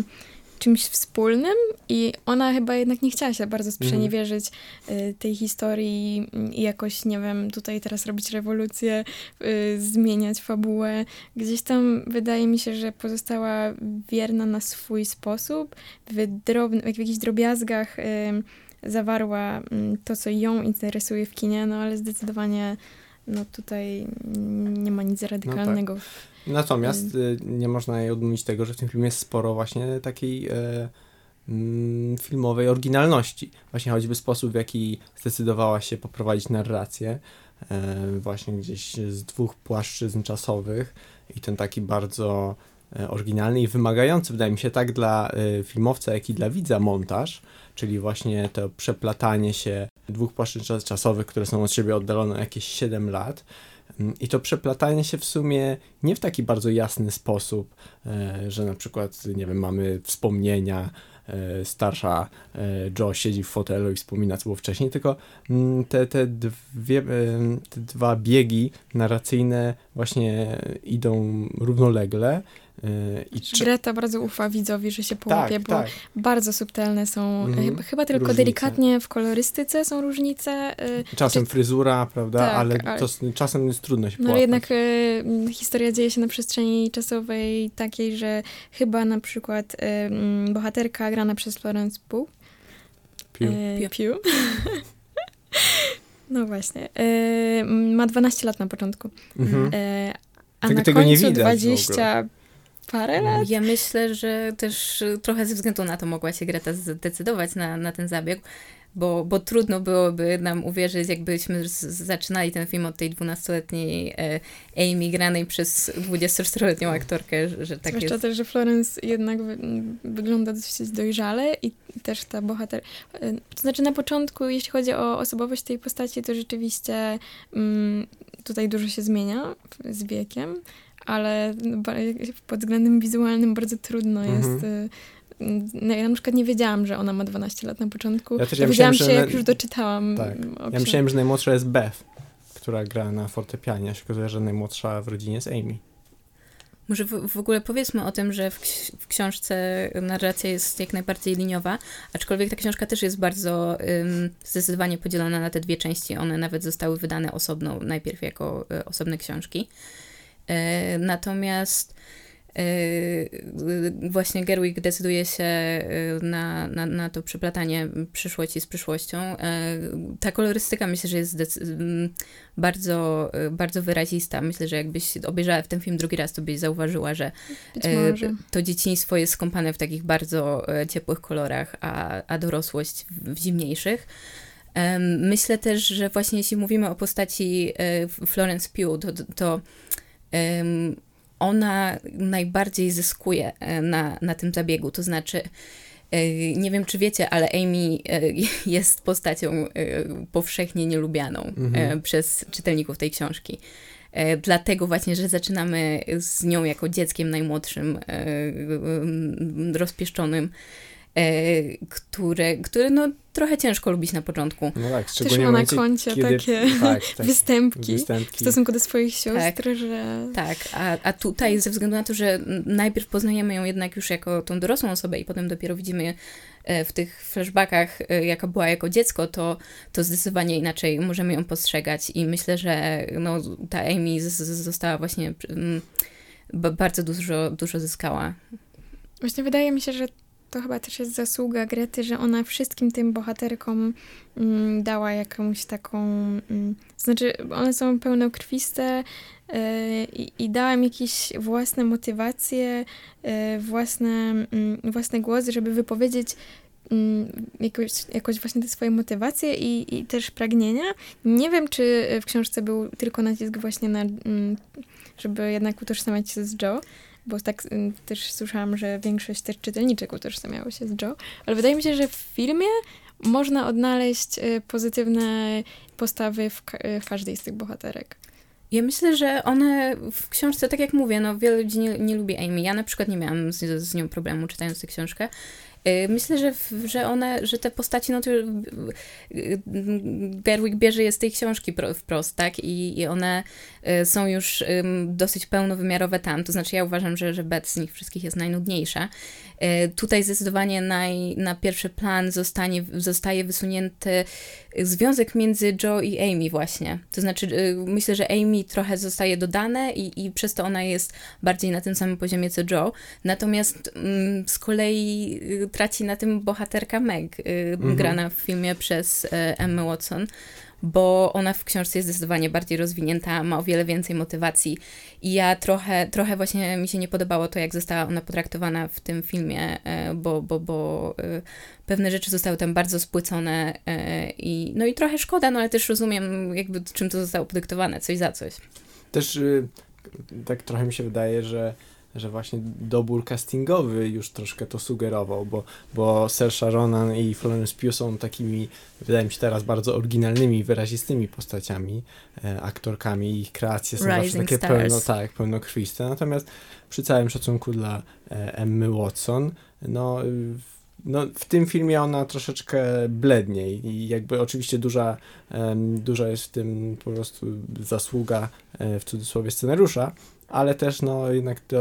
czymś wspólnym i ona chyba jednak nie chciała się bardzo sprzeniewierzyć y, tej historii i jakoś, nie wiem, tutaj teraz robić rewolucję, y, zmieniać fabułę. Gdzieś tam wydaje mi się, że pozostała wierna na swój sposób, w, drobny, w jakichś drobiazgach y, zawarła mm, to, co ją interesuje w kinie, no ale zdecydowanie no tutaj nie ma nic radykalnego. No tak. Natomiast y, nie można jej odmówić tego, że w tym filmie jest sporo właśnie takiej e, mm, filmowej oryginalności. Właśnie choćby sposób, w jaki zdecydowała się poprowadzić narrację, e, właśnie gdzieś z dwóch płaszczyzn czasowych i ten taki bardzo e, oryginalny i wymagający, wydaje mi się, tak dla filmowca, jak i dla widza montaż, czyli właśnie to przeplatanie się dwóch płaszczyzn czasowych, które są od siebie oddalone jakieś 7 lat, Mm, I to przeplatanie się w sumie nie w taki bardzo jasny sposób, e, że na przykład, nie wiem, mamy wspomnienia, e, starsza e, Joe siedzi w fotelu i wspomina, co było wcześniej, tylko mm, te, te, dwie, te dwa biegi narracyjne właśnie idą równolegle i Greta bardzo ufa widzowi, że się połapie, tak, bo tak. bardzo subtelne są, mm, chyba, chyba, tylko różnice. delikatnie w kolorystyce są różnice. Y, czasem czy... fryzura, prawda, tak, ale, ale, to czasem jest trudno się No ale jednak y, historia dzieje się na przestrzeni czasowej takiej, że chyba na przykład y, bohaterka grana przez Florence Pugh Pugh. E, Pugh. no właśnie. E, ma 12 lat na początku. Mhm. E, a tego, na tego końcu nie widać 20 parę lat. Ja myślę, że też trochę ze względu na to mogła się Greta zdecydować na, na ten zabieg, bo, bo trudno byłoby nam uwierzyć, jakbyśmy z, zaczynali ten film od tej 12-letniej e, Amy granej przez 24-letnią aktorkę, że tak Zwłaszcza jest. też, że Florence jednak wy, wygląda dosyć dojrzale i też ta bohater... E, to znaczy na początku, jeśli chodzi o osobowość tej postaci, to rzeczywiście mm, tutaj dużo się zmienia z wiekiem, ale pod względem wizualnym bardzo trudno mhm. jest. Y, no, ja na przykład nie wiedziałam, że ona ma 12 lat na początku. Ja też ja Dowiedziałam się, jak już doczytałam. Tak. Ja myślałem, że najmłodsza jest Beth, która gra na fortepianie. Ja się okazuje, że najmłodsza w rodzinie jest Amy. Może w, w, ogóle powiedzmy o tym, że w, w, książce narracja jest jak najbardziej liniowa, aczkolwiek ta książka też jest bardzo ym, zdecydowanie podzielona na te dwie części. One nawet zostały wydane osobno, najpierw jako y, osobne książki. E, natomiast właśnie Gerwig decyduje się na, na, na to przeplatanie przyszłości z przyszłością. Ta kolorystyka myślę, że jest bardzo, bardzo wyrazista. Myślę, że jakbyś obejrzała w ten film drugi raz, to byś zauważyła, że to dzieciństwo jest skąpane w takich bardzo ciepłych kolorach, a, a dorosłość w, zimniejszych. Myślę też, że właśnie jeśli mówimy o postaci e, Florence Pugh, to, to ona najbardziej zyskuje e, na, na tym zabiegu. To znaczy, e, nie wiem czy wiecie, ale Amy jest postacią powszechnie nielubianą mhm. przez czytelników tej książki. Dlatego właśnie, że zaczynamy z nią jako dzieckiem najmłodszym, rozpieszczonym E, które, które no, trochę ciężko lubić na początku. No tak, szczególnie Też ma na koncie kiedy, takie tak, tak, występki, występki, w stosunku do swoich sióstr, tak, że... Tak, a, a tutaj ze względu na to, że najpierw poznajemy ją jednak już jako tą dorosłą osobę i potem dopiero widzimy e, w tych flashbackach, e, jaka była jako dziecko, to, to zdecydowanie inaczej możemy ją postrzegać i myślę, że no, ta Amy z, z, została właśnie m, bardzo dużo, dużo zyskała. Właśnie wydaje mi się, że to chyba też jest zasługa Grety, że ona wszystkim tym bohaterkom mm, dała jakąś taką. Mm, znaczy, one są pełnokrwiste yy, i dała im jakieś własne motywacje, yy, własne, yy, żeby wypowiedzieć mm, jakoś, jakoś właśnie te swoje motywacje i, i też pragnienia. Nie wiem, czy w książce był tylko nacisk właśnie na, mm, żeby jednak utożsamiać się z Joe, bo tak y, też słyszałam, że większość też czytelniczek utożsamiało się z Joe, ale wydaje mi się, że w filmie można odnaleźć y, pozytywne postawy w, y, w każdej z tych bohaterek. Ja myślę, że one w książce, tak jak mówię, no wiele ludzi nie, nie lubi Amy. Ja na przykład nie miałam z, z nią problemu czytając tę książkę. Y, myślę, że, że one, że te postaci, no to y, y, Gerwig bierze je z tej książki wprost, tak? I, i one są już dosyć pełnowymiarowe tam. To znaczy, ja uważam, że, że Beth z nich wszystkich jest najnudniejsza. Tutaj zdecydowanie naj, na pierwszy plan zostanie, zostaje wysunięty związek między Joe i Amy właśnie. To znaczy, myślę, że Amy trochę zostaje dodane i, i przez to ona jest bardziej na tym samym poziomie co Joe. Natomiast mm, z kolei traci na tym bohaterka Meg, y, mhm. grana w filmie przez y, Emma Watson, bo ona w książce jest zdecydowanie bardziej rozwinięta, ma o wiele więcej motywacji i ja trochę, trochę właśnie mi się nie podobało to, jak została ona potraktowana w tym filmie, y, bo, bo, bo pewne rzeczy zostały tam bardzo spłycone i no i trochę szkoda, no ale też rozumiem jakby czym to zostało podyktowane, coś za coś. Też tak trochę mi się wydaje, że że właśnie dobór castingowy już troszkę to sugerował, bo, bo Saoirse Ronan i Florence Pugh są takimi, wydaje mi się teraz, bardzo oryginalnymi, wyrazistymi postaciami, e, aktorkami. Ich kreacje są Rising zawsze takie stars. pełno, tak, pełnokrwiste. Natomiast przy całym szacunku dla e, Emmy Watson, no no, w tym filmie ona troszeczkę bledniej i jakby oczywiście duża, duża jest w tym po prostu zasługa e, w cudzysłowie scenariusza, ale też no jednak to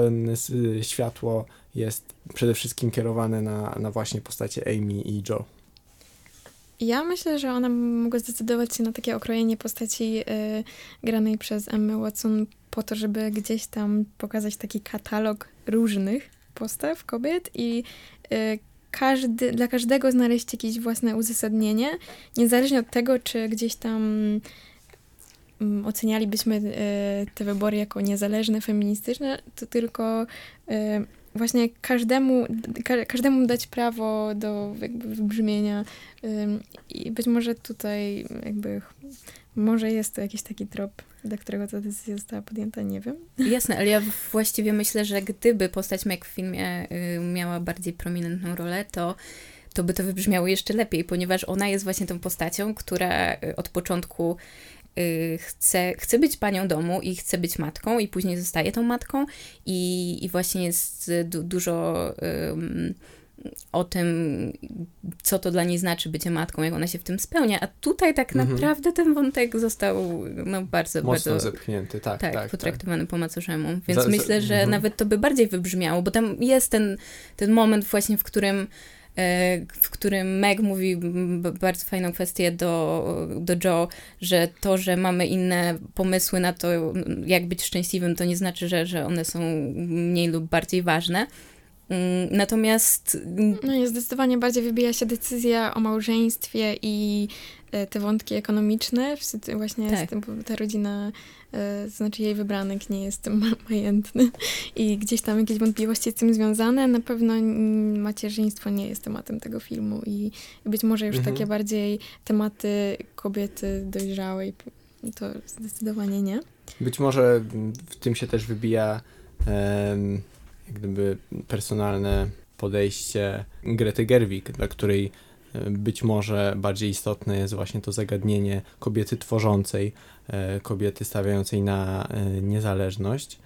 światło jest przede wszystkim kierowane na, na właśnie postacie Amy i Joe. Ja myślę, że ona mogła zdecydować się na takie okrojenie postaci y, granej przez Emma Watson po to, żeby gdzieś tam pokazać taki katalog różnych postaw kobiet i y, każdy, dla każdego znaleźć jakieś własne uzasadnienie, niezależnie od tego, czy gdzieś tam ocenialibyśmy e, te wybory jako niezależne, feministyczne, to tylko e, właśnie każdemu, każdemu dać prawo do jakby wybrzmienia i być może tutaj jakby może jest to jakiś taki trop, dla którego ta decyzja została podjęta, nie wiem. Jasne, ale ja właściwie myślę, że gdyby postać Meg w filmie y, miała bardziej prominentną rolę, to to by to wybrzmiało jeszcze lepiej, ponieważ ona jest właśnie tą postacią, która y, od początku chce, chce być panią domu i chce być matką i później zostaje tą matką i, i właśnie jest du dużo um, o tym, co to dla niej znaczy bycie matką, jak ona się w tym spełnia, a tutaj tak mhm. naprawdę ten wątek został no, bardzo, Mocno bardzo zepchnięty, tak, tak, tak potraktowany tak. po macoszemu, więc za, myślę, że mhm. nawet to by bardziej wybrzmiało, bo tam jest ten, ten moment właśnie, w którym w którym Meg mówi bardzo fajną kwestię do, do Joe, że to, że mamy inne pomysły na to, jak być szczęśliwym, to nie znaczy, że, że one są mniej lub bardziej ważne. Mm, natomiast. No i zdecydowanie bardziej wybija się decyzja o małżeństwie i e, te wątki ekonomiczne, właśnie tak. tym, ta rodzina, e, to znaczy jej wybranek nie jest majętny i gdzieś tam jakieś wątpliwości z tym związane. Na pewno macierzyństwo nie jest tematem tego filmu i być może już mhm. takie bardziej tematy kobiety dojrzałej, to zdecydowanie nie. Być może w tym się też wybija um jak gdyby personalne podejście Grety Gerwig, dla której e, być może bardziej istotne jest właśnie to zagadnienie kobiety tworzącej, e, kobiety stawiającej na e, niezależność.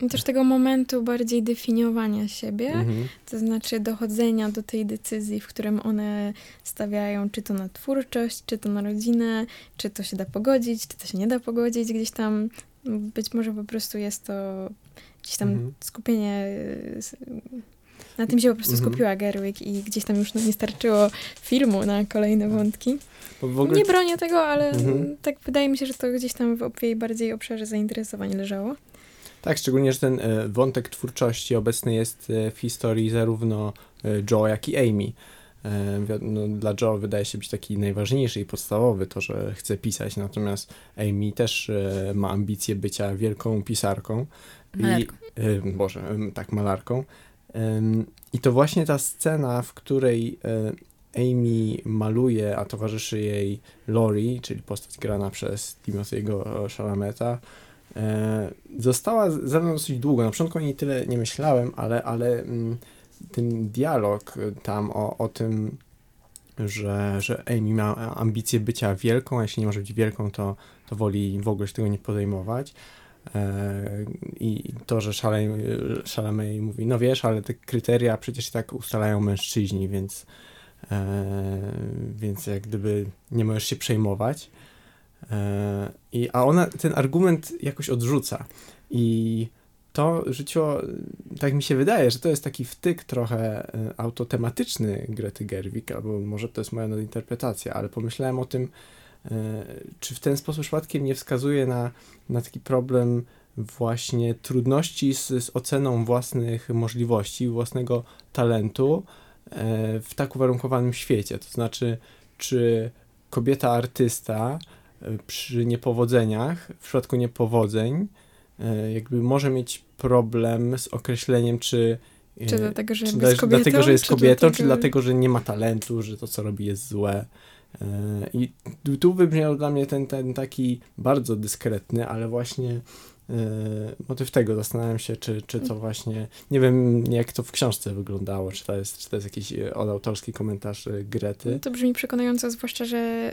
I też tego momentu bardziej definiowania siebie, mhm. to znaczy dochodzenia do tej decyzji, w którym one stawiają, czy to na twórczość, czy to na rodzinę, czy to się da pogodzić, czy to się nie da pogodzić, gdzieś tam być może po prostu jest to gdzieś tam mhm. skupienie na tym się po prostu mhm. skupiła Gerwig i gdzieś tam już nie starczyło filmu na kolejne wątki. Ogóle... Nie bronię tego, ale mhm. tak wydaje mi się, że to gdzieś tam w jej bardziej obszarze zainteresowań leżało. Tak, szczególnie, że ten e, wątek twórczości obecny jest e, w historii zarówno e, Joe, jak i Amy. No, dla Joe wydaje się być taki najważniejszy i podstawowy, to, że chce pisać, natomiast Amy też ma ambicje bycia wielką pisarką. Malarką. I, Boże, tak, malarką. I to właśnie ta scena, w której Amy maluje, a towarzyszy jej Lori, czyli postać grana przez Timothy'ego Shalameta, e, została ze mną dosyć długo. Na początku o niej tyle nie myślałem, ale, ale mm, ten dialog tam o, o tym, że, że Amy ma ambicje bycia wielką, a jeśli nie może być wielką, to, to woli w ogóle się tego nie podejmować. E, I to, że Chalamet mówi, no wiesz, ale te kryteria przecież tak ustalają mężczyźni, więc, e, więc jak gdyby nie możesz się przejmować. E, I, a ona ten argument jakoś odrzuca. I to życio, tak mi się wydaje, że to jest taki wtyk trochę autotematyczny Grety Gerwig, albo może to jest moja nadinterpretacja, ale pomyślałem o tym, czy w ten sposób przypadkiem nie wskazuje na, na taki problem właśnie trudności z, z oceną własnych możliwości, własnego talentu e, w tak uwarunkowanym świecie? To znaczy, czy kobieta artysta e, przy niepowodzeniach, w przypadku niepowodzeń, jakby może mieć problem z określeniem, czy czy dlatego, że, czy jest, kobietą, dlatego, że jest kobietą, czy dlatego... czy dlatego, że nie ma talentu, że to, co robi, jest złe. E, I tu wybrzmiał dla mnie ten, ten taki bardzo dyskretny, ale właśnie e, motyw tego. Zastanawiam się, czy, czy to właśnie, nie wiem jak to w książce wyglądało, czy to jest, czy to jest jakiś e, odautorski komentarz Grety. To brzmi przekonująco, zwłaszcza, że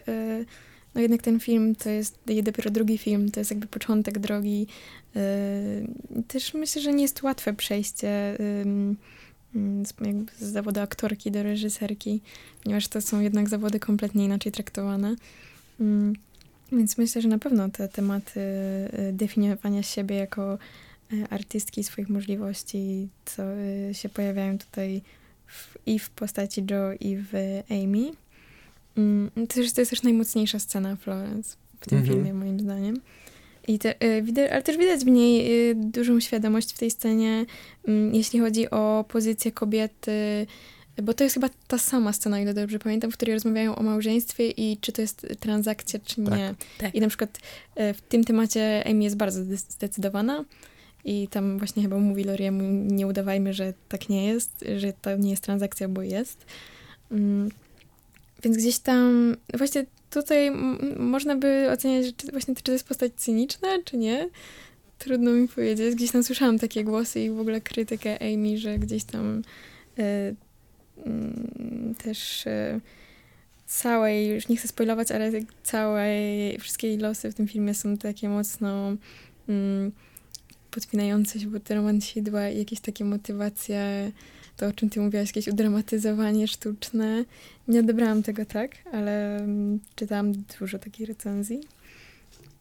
no jednak ten film to jest dopiero drugi film, to jest jakby początek drogi. Też myślę, że nie jest łatwe przejście jakby z zawodu aktorki do reżyserki, ponieważ to są jednak zawody kompletnie inaczej traktowane. Mm, więc myślę, że na pewno te tematy y, definiowania siebie jako y, artystki, swoich możliwości, co y, się pojawiają tutaj w, i w postaci Joe, i w Amy. Mm, to, jest, to jest też najmocniejsza scena Florence w tym mhm. filmie, moim zdaniem. I te, y, ale też widać w niej y, dużą świadomość w tej scenie, mm, jeśli chodzi o pozycję kobiety, bo to jest chyba ta sama scena, ile dobrze pamiętam, w której rozmawiają o małżeństwie i czy to jest transakcja, czy nie. Tak. Tak. I na przykład y, w tym temacie Amy jest bardzo zdecydowana i tam właśnie chyba mówi Loriemu, nie udawajmy, że tak nie jest, że to nie jest transakcja, bo jest. Mm, więc gdzieś tam, właśnie tutaj można by oceniać, czy właśnie czy to jest postać cyniczna, czy nie. Trudno mi powiedzieć. Gdzieś tam słyszałam takie głosy i w ogóle krytykę Amy, że gdzieś tam y, y, też y, całej, już nie chcę spoilować, ale całej, wszystkie jej losy w tym filmie są takie mocno mm, podpinające się pod romansidła i jakieś takie motywacje to, o czym ty mówiłaś, jakieś udramatyzowanie sztuczne. Nie odebrałam tego tak, ale mm, czytałam dużo takich recenzji.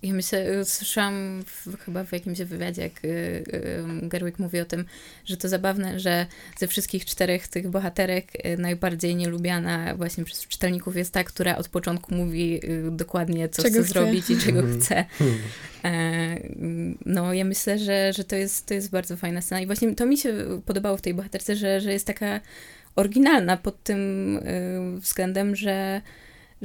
Ja myślę, słyszałam w, chyba w jakimś wywiadzie, jak y, y, Gerwig mówi o tym, że to zabawne, że ze wszystkich czterech tych bohaterek y, najbardziej nielubiana właśnie przez czytelników jest ta, która od początku mówi y, dokładnie, co Czego chce chce. zrobić i czego Mhm. chce. E, no, ja myślę, że, że to, jest, to jest bardzo fajna scena. I właśnie to mi się podobało w tej bohaterce, że, że jest taka oryginalna pod tym y, względem, że,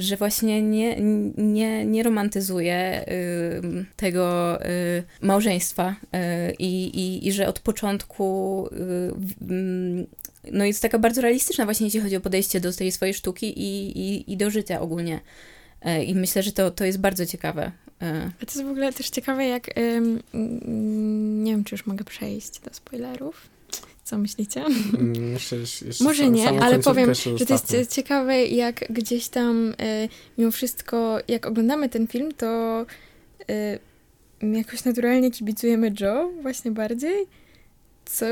że właśnie nie, nie, nie romantyzuje y, tego y, małżeństwa y, i, i, że od początku y, mm, no jest taka bardzo realistyczna właśnie jeśli chodzi o podejście do tej swojej sztuki i, i, i do życia ogólnie. E, I myślę, że to, to jest bardzo ciekawe. A to jest w ogóle też ciekawe, jak. mm, nie wiem, czy już mogę przejść do spoilerów. Co myślicie? Mm, Jeszcze, jeszcze Może sam- nie, ale powiem, że to jest ciekawe, jak gdzieś tam y, mimo wszystko, jak oglądamy ten film, to y, jakoś naturalnie kibicujemy Joe właśnie bardziej. Co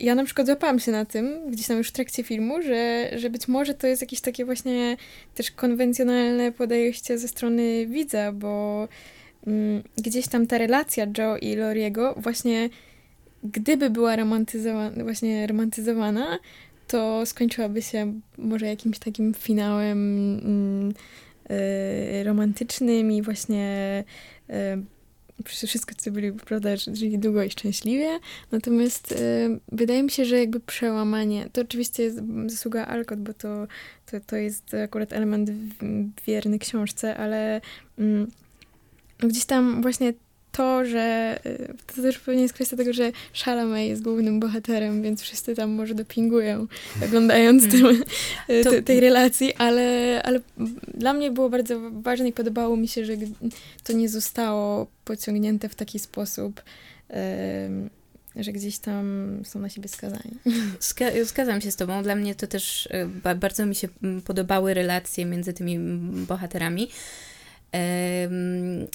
ja na przykład złapałam się na tym, gdzieś tam już w trakcie filmu, że, że być może to jest jakieś takie właśnie też konwencjonalne podejście ze strony widza, bo mm, gdzieś tam ta relacja Joe i Loriego właśnie gdyby była romantyzowana, właśnie romantyzowana, to skończyłaby się może jakimś takim finałem mm, y, romantycznym i właśnie y, przy- wszystko, co byli, prawda, żyli długo i szczęśliwie. Natomiast y, wydaje mi się, że jakby przełamanie, to oczywiście jest zasługa Alcott, bo to, to, to jest akurat element wierny książce, ale mm, gdzieś tam właśnie to, że y, to też pewnie jest kwestia tego, że Chalamet jest głównym bohaterem, więc wszyscy tam może dopingują, oglądając tym, y, To- te, tej relacji, ale, ale dla mnie było bardzo ważne i podobało mi się, że to nie zostało pociągnięte w taki sposób, em, że gdzieś tam są na siebie skazani. Zga- Zgadzam się z tobą. Dla mnie to też ba- bardzo mi się podobały relacje między tymi bohaterami.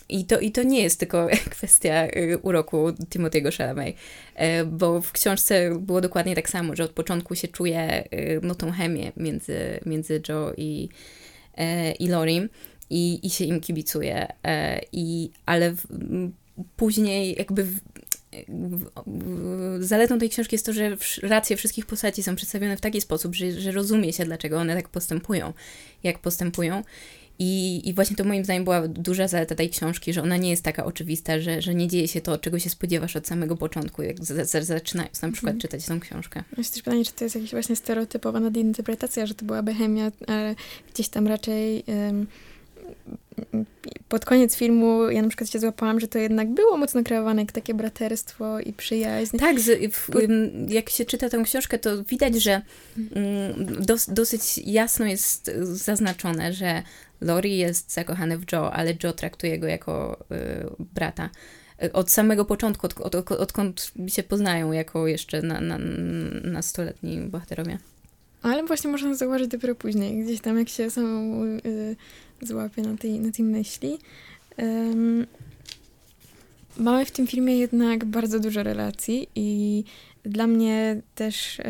I to, I to nie jest tylko kwestia e, uroku Timothy'ego Chalamet, e, bo w książce było dokładnie tak samo, że od początku się czuje e, no, tą chemię między, między Joe i, e, i Lorim i, i się im kibicuje. E, I, ale w, później jakby w, zaletą tej książki jest to, że racje wszystkich postaci są przedstawione w taki sposób, że, że rozumie się, dlaczego one tak postępują, jak postępują. I, I właśnie to moim zdaniem była duża zaleta tej książki, że ona nie jest taka oczywista, że, że nie dzieje się to, czego się spodziewasz od samego początku, jak z, z, zaczynając na przykład Mhm. czytać tą książkę. Jest też pytanie, czy to jest jakaś właśnie stereotypowa nadinterpretacja, że to byłaby chemia, ale gdzieś tam raczej em, pod koniec filmu ja na przykład się złapałam, że to jednak było mocno kreowane jak takie braterstwo i przyjaźń. Tak, z, w, jak się czyta tę książkę, to widać, że mm, dos, dosyć jasno jest zaznaczone, że Lori jest zakochany w Joe, ale Joe traktuje go jako y, brata. Od samego początku, od, od, od, odkąd się poznają jako jeszcze na, na, nastoletni bohaterowie. Ale właśnie można zauważyć dopiero później, gdzieś tam jak się samą y, złapie na tej, na tej myśli. Em, mamy w tym filmie jednak bardzo dużo relacji i dla mnie też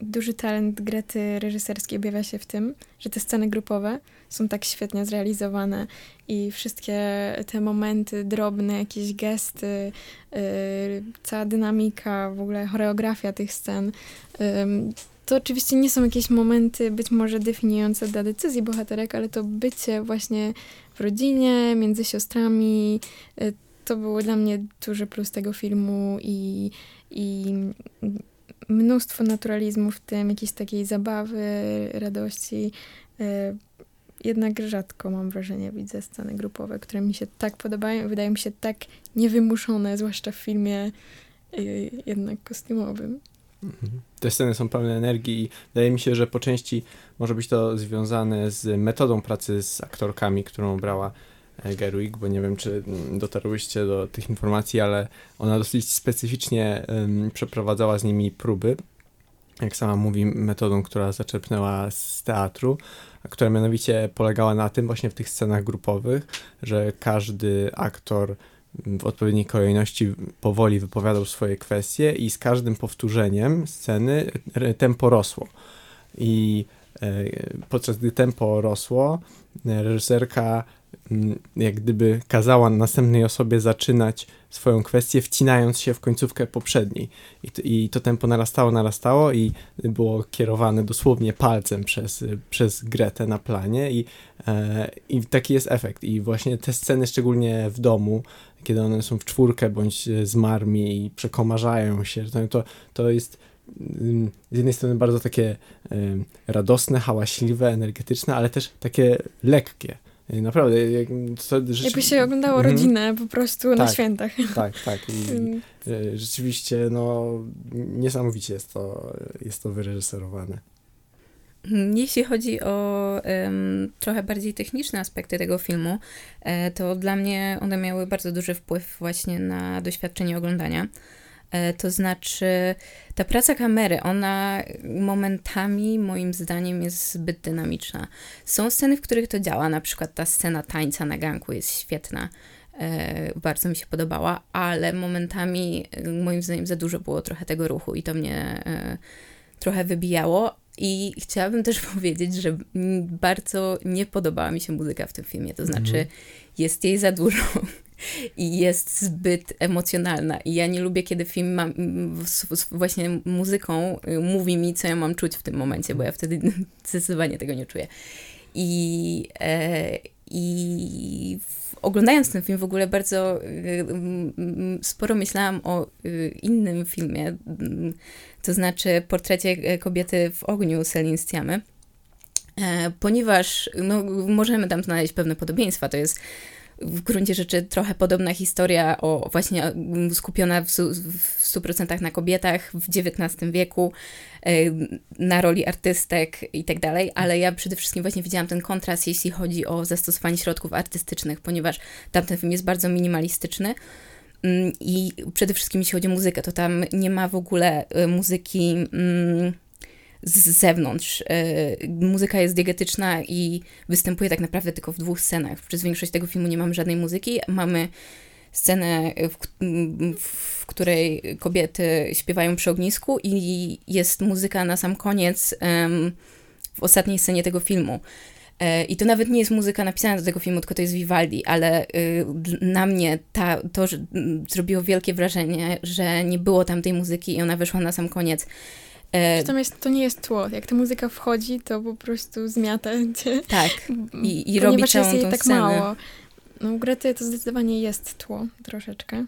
duży talent Grety reżyserskiej objawia się w tym, że te sceny grupowe są tak świetnie zrealizowane i wszystkie te momenty drobne, jakieś gesty, y, cała dynamika, w ogóle choreografia tych scen. ym, to oczywiście nie są jakieś momenty być może definiujące dla decyzji bohaterek, ale to bycie właśnie w rodzinie, między siostrami, y, to było dla mnie duży plus tego filmu i, i mnóstwo naturalizmu w tym, jakiejś takiej zabawy, radości. Y, Jednak rzadko mam wrażenie, widzę sceny grupowe, które mi się tak podobają, wydają mi się tak niewymuszone, zwłaszcza w filmie y, jednak kostiumowym. Mhm. Te sceny są pełne energii i wydaje mi się, że po części może być to związane z metodą pracy z aktorkami, którą brała e, Gerwig, bo nie wiem, czy dotarłyście do tych informacji, ale ona dosyć specyficznie przeprowadzała z nimi próby. Jak sama mówi, metodą, która zaczerpnęła z teatru, która mianowicie polegała na tym właśnie w tych scenach grupowych, że każdy aktor w odpowiedniej kolejności powoli wypowiadał swoje kwestie i z każdym powtórzeniem sceny tempo rosło. I e, podczas gdy tempo rosło, e, reżyserka jak gdyby kazała następnej osobie zaczynać swoją kwestię, wcinając się w końcówkę poprzedniej. I to, i to tempo narastało, narastało i było kierowane dosłownie palcem przez, przez Gretę na planie i, e, i taki jest efekt. I właśnie te sceny, szczególnie w domu, kiedy one są w czwórkę bądź z marmi i przekomarzają się, to, to, jest mm, z jednej strony bardzo takie radosne, hałaśliwe, energetyczne, ale też takie lekkie. Naprawdę. Jak, to, rzeczy... Jakby się oglądało mhm. rodzinę po prostu tak, na świętach. Tak, tak. I, e, rzeczywiście no, niesamowicie jest to, jest to wyreżyserowane. Jeśli chodzi o um, trochę bardziej techniczne aspekty tego filmu, e, to dla mnie one miały bardzo duży wpływ właśnie na doświadczenie oglądania. E, to znaczy, ta praca kamery, ona momentami, moim zdaniem, jest zbyt dynamiczna. Są sceny, w których to działa, na przykład ta scena tańca na ganku jest świetna. E, bardzo mi się podobała, ale momentami, moim zdaniem, za dużo było trochę tego ruchu i to mnie trochę wybijało. I chciałabym też powiedzieć, że bardzo nie podobała mi się muzyka w tym filmie. To znaczy, mm. jest jej za dużo i jest zbyt emocjonalna. I ja nie lubię, kiedy film ma, właśnie muzyką y, mówi mi, co ja mam czuć w tym momencie, bo ja wtedy zdecydowanie tego nie czuję. I, e, i oglądając ten film w ogóle bardzo y, sporo myślałam o y, innym filmie, to znaczy portrecie e, kobiety w ogniu Celine Sciamy, e, ponieważ no, możemy tam znaleźć pewne podobieństwa. To jest w gruncie rzeczy trochę podobna historia, o właśnie mm, skupiona w, w 100% na kobietach w XIX wieku, na roli artystek i tak dalej, ale ja przede wszystkim właśnie widziałam ten kontrast, jeśli chodzi o zastosowanie środków artystycznych, ponieważ tamten film jest bardzo minimalistyczny. Mm, I przede wszystkim jeśli chodzi o muzykę, to tam nie ma w ogóle e, muzyki mm, z zewnątrz. E, muzyka jest diegetyczna i występuje tak naprawdę tylko w dwóch scenach. Przez większość tego filmu nie mamy żadnej muzyki. Mamy scenę, w, w, której kobiety śpiewają przy ognisku i jest muzyka na sam koniec w ostatniej scenie tego filmu. E, I to nawet nie jest muzyka napisana do tego filmu, tylko to jest Vivaldi, ale y, na mnie ta, to zrobiło wielkie wrażenie, że nie było tam tej muzyki i ona wyszła na sam koniec. E, Natomiast to nie jest tło. Jak ta muzyka wchodzi, to po prostu zmiata cię. Tak. I, i robi całą jest jej tak scenę. mało. No u Grety to zdecydowanie jest tło troszeczkę.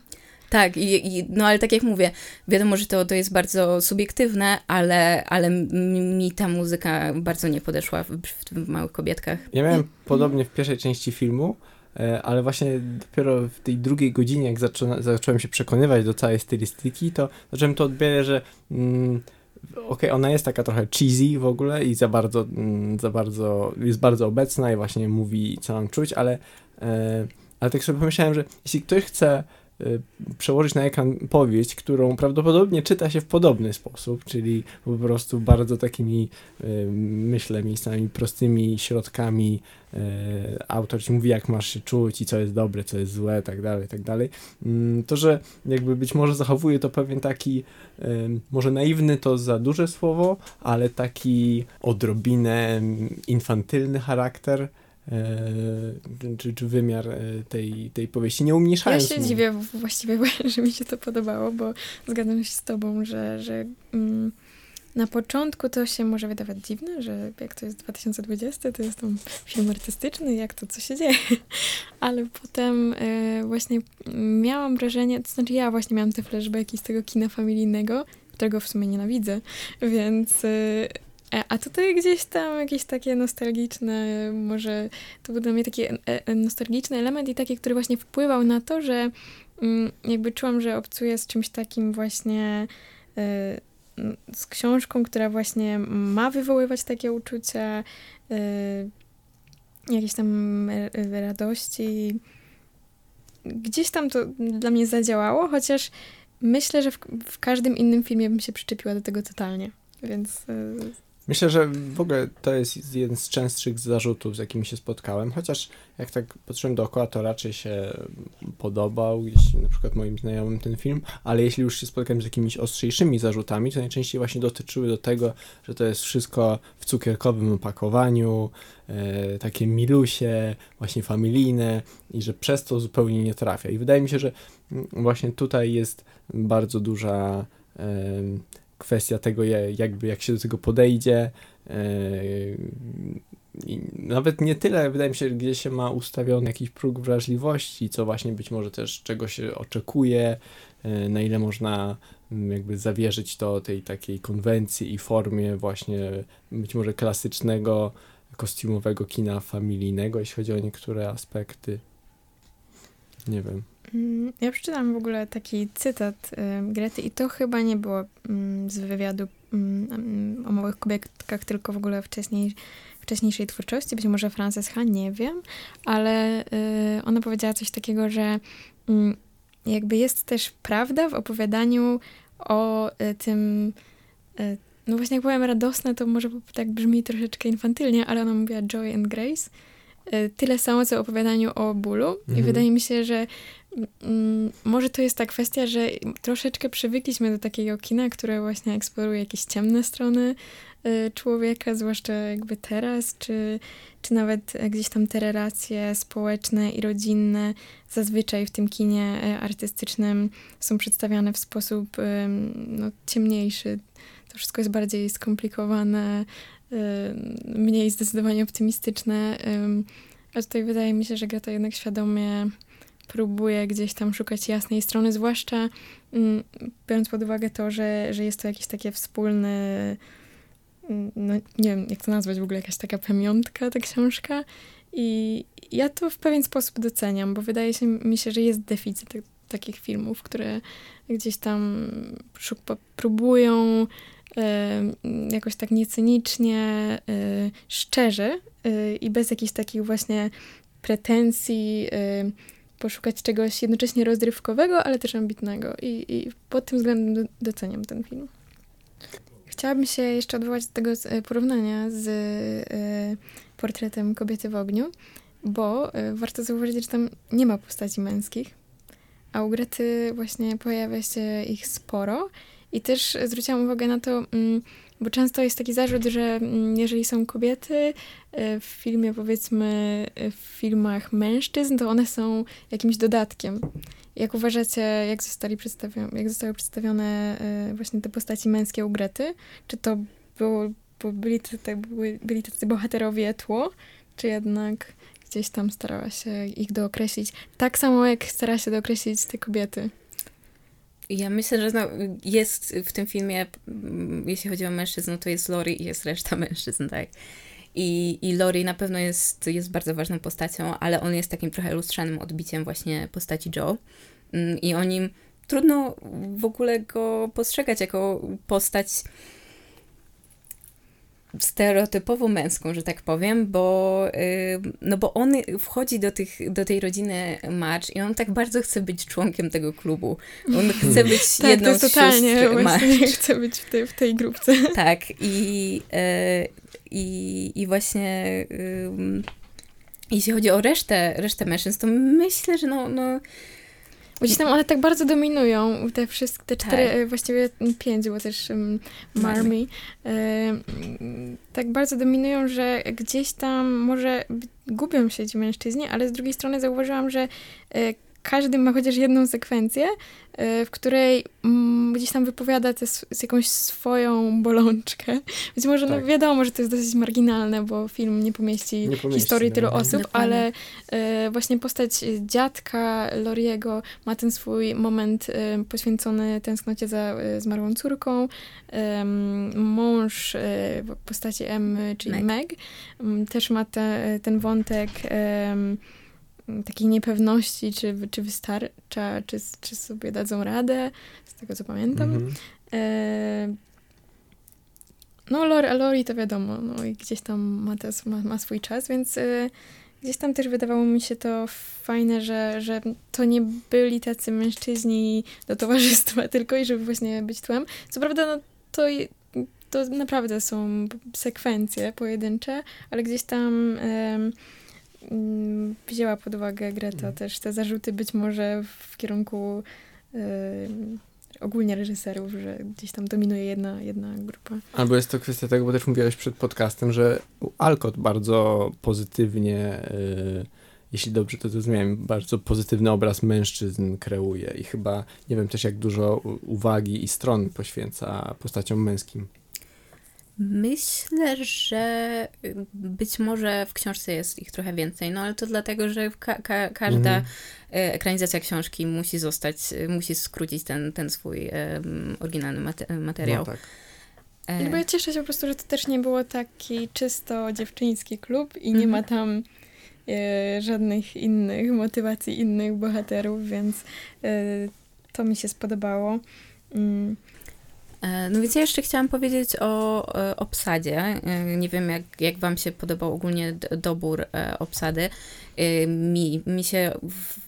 Tak, i, i, no ale tak jak mówię, wiadomo, że to, to jest bardzo subiektywne, ale, ale mi ta muzyka bardzo nie podeszła w, w Małych Kobietkach. Ja miałem podobnie w pierwszej części filmu, e, ale właśnie dopiero w tej drugiej godzinie, jak zaczą, zacząłem się przekonywać do całej stylistyki, to zacząłem to odbierać, że mm, okej, okay, ona jest taka trochę cheesy w ogóle i za bardzo, mm, za bardzo, jest bardzo obecna i właśnie mówi, co mam czuć, ale, e, ale tak sobie pomyślałem, że jeśli ktoś chce przełożyć na ekran powieść, którą prawdopodobnie czyta się w podobny sposób, czyli po prostu bardzo takimi, y, myślę, miejscami prostymi środkami. Y, autor ci mówi, jak masz się czuć i co jest dobre, co jest złe, tak dalej, tak dalej. Mm, to, że jakby być może zachowuje to pewien taki, może naiwny to za duże słowo, ale taki odrobinę infantylny charakter, czy, czy wymiar e, tej, tej powieści, nie umniejszając Ja się mu. dziwię właściwie, że mi się to podobało, bo zgadzam się z tobą, że, że mm, na początku to się może wydawać dziwne, że jak to jest 2020, to jest tam film artystyczny, jak to, co się dzieje. Ale potem y, właśnie miałam wrażenie, to znaczy ja właśnie miałam te flashbacki z tego kina familijnego, którego w sumie nienawidzę, więc... Y, E, a tutaj gdzieś tam jakieś takie nostalgiczne, może to był dla mnie taki e, e, nostalgiczny element i taki, który właśnie wpływał na to, że mm, jakby czułam, że obcuję z czymś takim właśnie z książką, która właśnie ma wywoływać takie uczucia, jakieś tam radości. Gdzieś tam to dla mnie zadziałało, chociaż myślę, że w, w każdym innym filmie bym się przyczepiła do tego totalnie, więc Myślę, że w ogóle to jest jeden z częstszych zarzutów, z jakimi się spotkałem, chociaż jak tak patrzyłem dookoła, to raczej się podobał gdzieś na przykład moim znajomym ten film, ale jeśli już się spotkałem z jakimiś ostrzejszymi zarzutami, to najczęściej właśnie dotyczyły do tego, że to jest wszystko w cukierkowym opakowaniu, e, takie milusie, właśnie familijne i że przez to zupełnie nie trafia. I wydaje mi się, że właśnie tutaj jest bardzo duża kwestia tego, jakby jak się do tego podejdzie. E, I nawet nie tyle, wydaje mi się, gdzie się ma ustawiony jakiś próg wrażliwości, co właśnie być może też czego się oczekuje, e, na ile można mm, jakby zawierzyć to tej takiej konwencji i formie właśnie być może klasycznego, kostiumowego kina familijnego, jeśli chodzi o niektóre aspekty. Nie wiem. Mm, ja przeczytałam w ogóle taki cytat Grety i to chyba nie było y, z wywiadu y, o małych kobietkach, tylko w ogóle wcześniej, wcześniejszej twórczości, być może Frances Ha, nie wiem, ale y, ona powiedziała coś takiego, że mm, jakby jest też prawda w opowiadaniu o y, tym y, no właśnie jak powiem radosne, to może tak brzmi troszeczkę infantylnie, ale ona mówiła joy and grace. Tyle samo, co w opowiadaniu o bólu. Mhm. I wydaje mi się, że Mm, może to jest ta kwestia, że troszeczkę przywykliśmy do takiego kina, które właśnie eksploruje jakieś ciemne strony y, człowieka, zwłaszcza jakby teraz, czy, czy nawet gdzieś tam te relacje społeczne i rodzinne zazwyczaj w tym kinie y, artystycznym są przedstawiane w sposób no, ciemniejszy. To wszystko jest bardziej skomplikowane, y, mniej zdecydowanie optymistyczne. A tutaj wydaje mi się, że Greta jednak świadomie próbuje gdzieś tam szukać jasnej strony, zwłaszcza mm, biorąc pod uwagę to, że, że jest to jakiś takie wspólny, mm, no nie wiem jak to nazwać w ogóle, jakaś taka pamiątka ta książka. I ja to w pewien sposób doceniam, bo wydaje się mi się, że jest deficyt takich filmów, które gdzieś tam próbują e, jakoś tak niecynicznie, e, szczerze e, i bez jakichś takich właśnie pretensji poszukać czegoś jednocześnie rozrywkowego, ale też ambitnego. I, i pod tym względem doceniam ten film. Chciałabym się jeszcze odwołać do tego e, porównania z y, portretem kobiety w ogniu, bo y, warto zauważyć, że tam nie ma postaci męskich, a u Grety właśnie pojawia się ich sporo. I też zwróciłam uwagę na to, mm, bo często jest taki zarzut, że mm, jeżeli są kobiety e, w filmie, powiedzmy, e, w filmach mężczyzn, to one są jakimś dodatkiem. Jak uważacie, jak, zostali przedstawione, jak zostały przedstawione e, właśnie te postaci męskie u Grety? Czy to było, byli, byli, byli tacy bohaterowie tło, czy jednak gdzieś tam starała się ich dookreślić? Tak samo jak stara się dookreślić te kobiety. Ja myślę, że no, jest w tym filmie, mm, jeśli chodzi o mężczyzn, to jest Lori i jest reszta mężczyzn, tak. I, i Lori na pewno jest, jest bardzo ważną postacią, ale on jest takim trochę lustrzanym odbiciem właśnie postaci Joe. Mm, I o nim trudno w ogóle go postrzegać jako postać stereotypowo męską, że tak powiem, bo, no bo on wchodzi do, tych, do tej rodziny March i on tak bardzo chce być członkiem tego klubu. On chce być tak, jedną to z totalnie March. chce być w tej, w tej grupce. Tak i, e, i, i właśnie jeśli chodzi o resztę, resztę mężczyzn, to myślę, że no, no gdzieś tam one tak bardzo dominują, te wszystkie, te cztery, tak. E, właściwie pięć, bo też um, Marmy, e, tak bardzo dominują, że gdzieś tam może gubią się ci mężczyźni, ale z drugiej strony zauważyłam, że e, każdy ma chociaż jedną sekwencję, e, w której mm, gdzieś tam wypowiada te, z jakąś swoją bolączkę. Być może no tak. no wiadomo, że to jest dosyć marginalne, bo film nie pomieści, nie pomieści historii no. tylu osób, ale e, właśnie postać dziadka Loriego ma ten swój moment e, poświęcony tęsknocie za zmarłą córką. mąż w postaci M, czyli Meg, Meg też ma te, ten wątek takiej niepewności, czy, czy wystarcza, czy, czy sobie dadzą radę, z tego co pamiętam. -hmm. e, no, Lori, Lori to wiadomo, no i gdzieś tam ma, te, ma, ma swój czas, więc e, gdzieś tam też wydawało mi się to fajne, że, że to nie byli tacy mężczyźni do towarzystwa tylko i żeby właśnie być tłem. Co prawda, no to to naprawdę są sekwencje pojedyncze, ale gdzieś tam wzięła pod uwagę Greta Mhm. też te zarzuty być może w kierunku em, ogólnie reżyserów, że gdzieś tam dominuje jedna, jedna grupa. Albo jest to kwestia tego, bo też mówiłeś przed podcastem, że Alcott bardzo pozytywnie, y, jeśli dobrze to zrozumiałem, bardzo pozytywny obraz mężczyzn kreuje i chyba, nie wiem też jak dużo uwagi i stron poświęca postaciom męskim. Myślę, że y, być może w książce jest ich trochę więcej, no ale to dlatego, że ka- ka- każda Mhm. e, ekranizacja książki musi zostać, e, musi skrócić ten, ten swój em, oryginalny mate- materiał. No tak. E, Bo ja cieszę się po prostu, że to też nie było taki czysto dziewczyński klub i nie Mhm. ma tam e, żadnych innych motywacji, innych bohaterów, więc e, to mi się spodobało. Mm, No więc ja jeszcze chciałam powiedzieć o e, obsadzie. E, Nie wiem, jak, jak wam się podobał ogólnie dobór e, obsady. E, Mi, mi się w,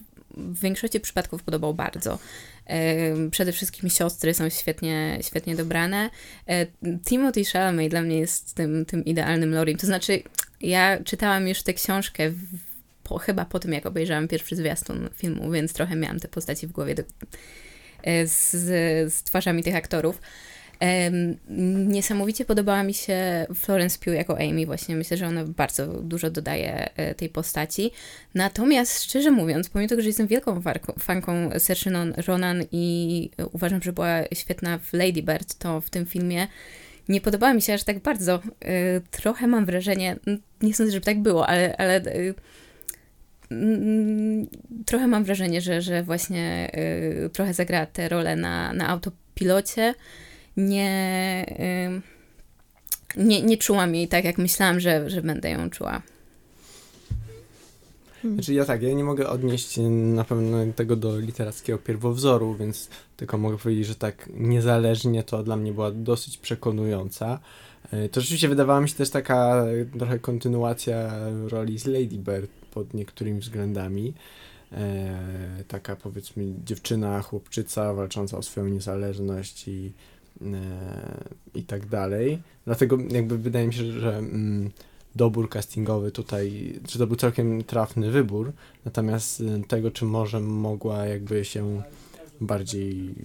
większości przypadków podobał bardzo. E, Przede wszystkim siostry są świetnie, świetnie dobrane. E, Timothy Chalamet dla mnie jest tym, tym idealnym Lorim. To znaczy, ja czytałam już tę książkę po, chyba po tym, jak obejrzałam pierwszy zwiastun filmu, więc trochę miałam te postaci w głowie do, e, z, z twarzami tych aktorów. Niesamowicie podobała mi się Florence Pugh jako Amy, właśnie myślę, że ona bardzo dużo dodaje e, tej postaci. Natomiast szczerze mówiąc, pomimo tego, że jestem wielką fanką Saoirse Ronan i e, uważam, że była świetna w Lady Bird, to w tym filmie nie podobała mi się aż tak bardzo. E, Trochę mam wrażenie, nie sądzę, żeby tak było, ale, ale e, trochę mam wrażenie, że, że właśnie y, trochę zagrała tę rolę na, na autopilocie. Nie, y, nie, nie czułam jej tak, jak myślałam, że, że będę ją czuła. Znaczy ja tak, ja nie mogę odnieść na pewno tego do literackiego pierwowzoru, więc tylko mogę powiedzieć, że tak niezależnie to dla mnie była dosyć przekonująca. E, To rzeczywiście wydawała mi się też taka trochę kontynuacja roli z Lady Bird pod niektórymi względami. E, taka powiedzmy dziewczyna, chłopczyca walcząca o swoją niezależność i, e, i tak dalej. Dlatego jakby wydaje mi się, że mm, dobór castingowy tutaj, czy to był całkiem trafny wybór, natomiast y, tego, czy może mogła jakby się bardziej,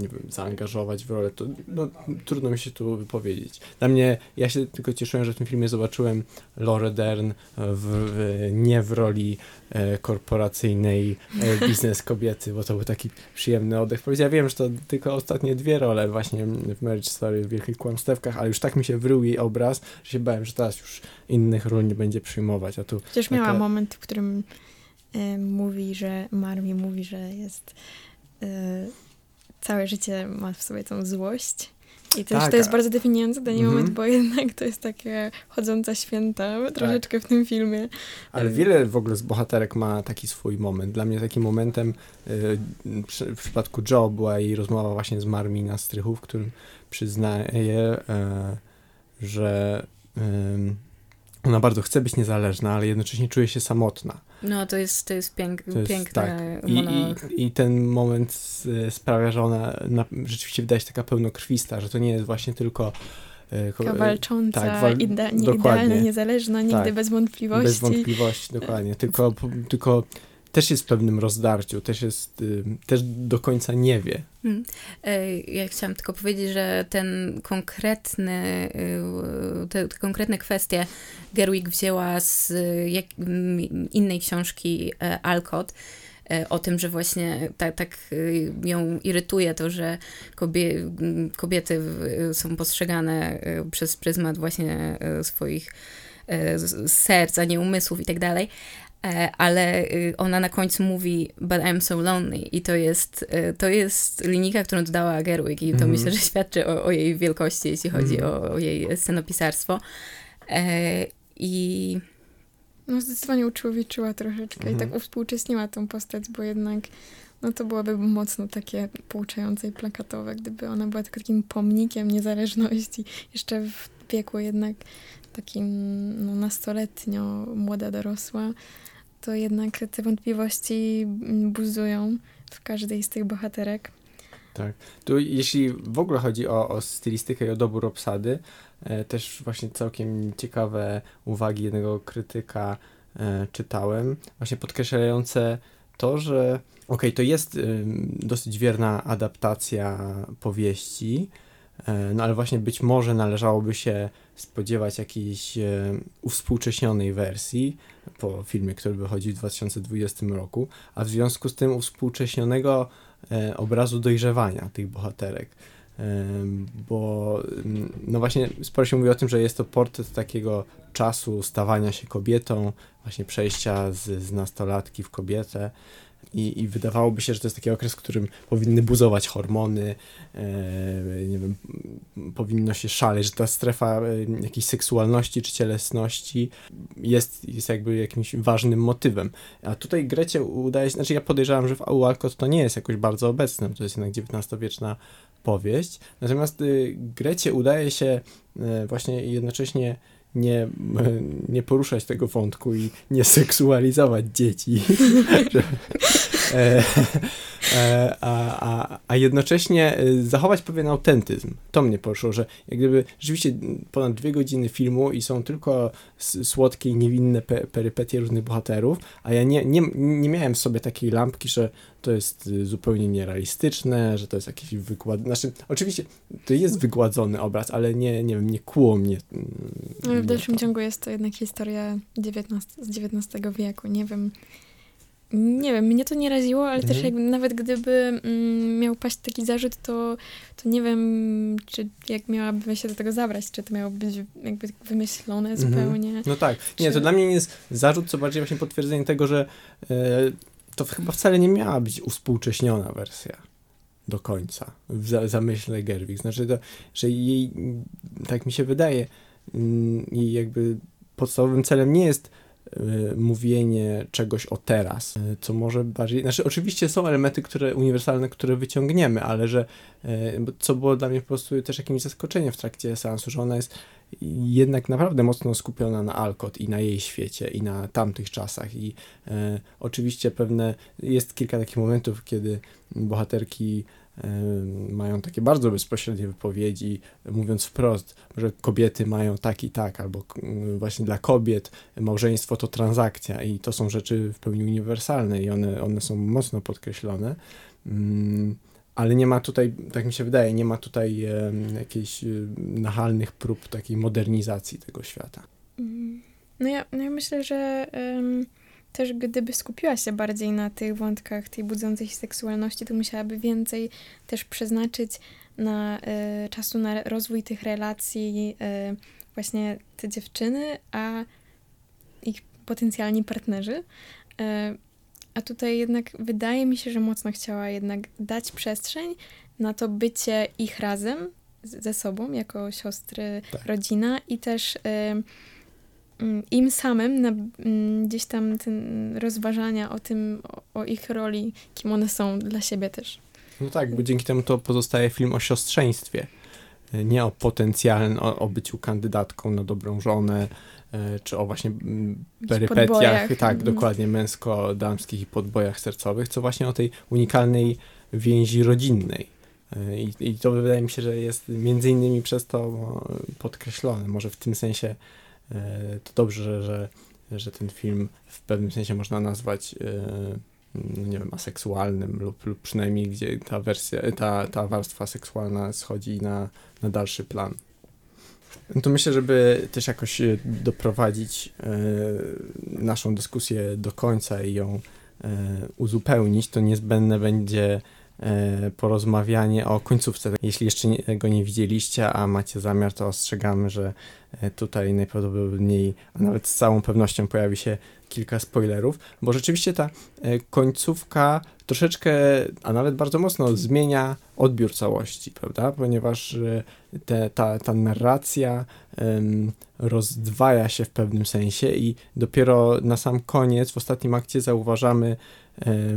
nie wiem, zaangażować w rolę, to no, trudno mi się tu wypowiedzieć. Dla mnie, ja się tylko cieszyłem, że w tym filmie zobaczyłem Laura Dern w, w, nie w roli e, korporacyjnej e, biznes kobiety, bo to był taki przyjemny oddech. Ja wiem, że to tylko ostatnie dwie role właśnie w Marriage Story, w Wielkich Kłamstewkach, ale już tak mi się wrył jej obraz, że się bałem, że teraz już innych ról nie będzie przyjmować, a tu Przecież miała Taka- moment, w którym e, mówi, że Marmi mówi, że jest całe życie ma w sobie tą złość. I też Tak, to jest bardzo definiujący dla niej Mhm. moment, bo jednak to jest takie chodząca święta troszeczkę w tym filmie. Ale Y, wiele w ogóle z bohaterek ma taki swój moment. Dla mnie takim momentem y, w przypadku Joe była jej rozmowa właśnie z Marmi na strychu, w którym przyznaje, że ona bardzo chce być niezależna, ale jednocześnie czuje się samotna. No, to jest, to jest, pięk, To jest piękny tak. I, monolog. i, I ten moment s- sprawia, że ona na, rzeczywiście wydaje się taka pełnokrwista, że to nie jest właśnie tylko e, Taka walcząca, tak, wal- ide- nie, idealna, niezależna, nigdy Tak. bez wątpliwości. Bez wątpliwości, dokładnie. Tylko, tylko też jest w pewnym rozdarciu, też jest, y, też do końca nie wie. Mm. E, Ja chciałam tylko powiedzieć, że ten konkretny, y, te, te konkretne kwestie Gerwig wzięła z y, jak, innej książki e, Alcott, e, o tym, że właśnie tak, tak ją irytuje to, że kobie, kobiety są postrzegane przez pryzmat właśnie swoich y, z- serc, a nie umysłów i tak dalej. E, ale y, ona na końcu mówi But I'm so lonely i to jest, y, to jest linijka, którą dodała Gerwig i to Mhm. myślę, że świadczy o, o jej wielkości, jeśli chodzi Mhm. o, o jej scenopisarstwo. E, I No zdecydowanie uczłowieczyła troszeczkę i Mhm. tak uwspółcześniła tą postać, bo jednak no to byłoby mocno takie pouczające i plakatowe, gdyby ona była tylko takim pomnikiem niezależności, jeszcze w wieku jednak takim no, nastoletnio młoda dorosła, to jednak te wątpliwości buzują w każdej z tych bohaterek. Tak. Tu jeśli w ogóle chodzi o, o stylistykę i o dobór obsady, e, też właśnie całkiem ciekawe uwagi jednego krytyka e, czytałem, właśnie podkreślające to, że okej, okay, to jest dosyć wierna adaptacja powieści, e, no ale właśnie być może należałoby się spodziewać jakiejś e, uwspółcześnionej wersji po filmie, który wychodzi w 2020 roku, a w związku z tym uwspółcześnionego e, obrazu dojrzewania tych bohaterek. E, bo no właśnie sporo się mówi o tym, że jest to portret takiego czasu stawania się kobietą, właśnie przejścia z, z nastolatki w kobietę. I, I wydawałoby się, że to jest taki okres, w którym powinny buzować hormony, e, nie wiem, powinno się szaleć, że ta strefa e, jakiejś seksualności czy cielesności jest, jest jakby jakimś ważnym motywem. A tutaj Grecie udaje się, znaczy ja podejrzewam, że w Alcott to nie jest jakoś bardzo obecne, to jest jednak XIX-wieczna powieść. Natomiast y, Grecie udaje się y, właśnie jednocześnie nie, nie poruszać tego wątku i nie seksualizować dzieci. E, e, a, a, a jednocześnie e, zachować pewien autentyzm. To mnie poruszyło, że jak gdyby rzeczywiście ponad dwie godziny filmu i są tylko słodkie i niewinne pe perypetie różnych bohaterów, a ja nie, nie, nie miałem w sobie takiej lampki, że to jest y, zupełnie nierealistyczne, że to jest jakiś wykład. Znaczy, oczywiście to jest wygładzony obraz, ale nie, nie wiem, nie kłuło mnie. Mm, ale w dalszym ciągu jest to jednak historia XIX, z XIX wieku. Nie wiem, nie wiem, mnie to nie raziło, ale mhm. też jak, nawet gdyby mm, miał paść taki zarzut, to, to nie wiem, czy jak miałabym się do tego zabrać, czy to miało być jakby wymyślone mhm. zupełnie. No tak. Nie, czy... to dla mnie nie jest zarzut, co bardziej właśnie potwierdzenie tego, że e, to chyba wcale nie miała być uspółcześniona wersja do końca w za, zamyśle Gerwig. Znaczy, to, że jej, tak mi się wydaje, mm, i jakby podstawowym celem nie jest mówienie czegoś o teraz, y, co może bardziej, znaczy oczywiście są elementy, które uniwersalne, które wyciągniemy, ale że y, co było dla mnie po prostu też jakimś zaskoczeniem w trakcie seansu, że ona jest jednak naprawdę mocno skupiona na Alcott i na jej świecie i na tamtych czasach. I e, oczywiście pewne, jest kilka takich momentów, kiedy bohaterki mają takie bardzo bezpośrednie wypowiedzi, mówiąc wprost, że kobiety mają tak i tak, albo właśnie dla kobiet małżeństwo to transakcja i to są rzeczy w pełni uniwersalne i one, one są mocno podkreślone. Mm, ale nie ma tutaj, tak mi się wydaje, nie ma tutaj jakichś y, nachalnych prób takiej modernizacji tego świata. Mm. No ja, no ja myślę, że um też gdyby skupiła się bardziej na tych wątkach tej budzącej się seksualności, to musiałaby więcej też przeznaczyć na y, czasu na rozwój tych relacji y, właśnie te dziewczyny, a ich potencjalni partnerzy. Y, a tutaj jednak wydaje mi się, że mocno chciała jednak dać przestrzeń na to bycie ich razem ze sobą, jako siostry, tak. rodzina i też im samym na, mm, gdzieś tam ten rozważania o tym, o, o, ich roli, kim one są dla siebie też. No tak, bo dzięki temu to pozostaje film o siostrzeństwie, e, nie o potencjalnym, o, o byciu kandydatką na dobrą żonę, e, czy o właśnie mm, perypetiach, tak, mm. dokładnie, męsko-damskich i podbojach sercowych, co właśnie o tej unikalnej więzi rodzinnej. E, I, I to wydaje mi się, że jest między innymi przez to podkreślone. Może w tym sensie to dobrze, że, że, ten film w pewnym sensie można nazwać e, nie wiem, aseksualnym lub, lub przynajmniej gdzie ta wersja, ta, ta warstwa seksualna schodzi na, na dalszy plan. No to myślę, żeby też jakoś e, doprowadzić naszą dyskusję do końca i ją uzupełnić, to niezbędne będzie E, porozmawianie o końcówce. Jeśli jeszcze go nie widzieliście, a macie zamiar, to ostrzegamy, że e, tutaj najprawdopodobniej, a nawet z całą pewnością pojawi się kilka spoilerów, bo rzeczywiście ta e, końcówka troszeczkę, a nawet bardzo mocno zmienia odbiór całości, prawda? Ponieważ te, ta, ta narracja um, rozdwaja się w pewnym sensie i dopiero na sam koniec, w ostatnim akcie zauważamy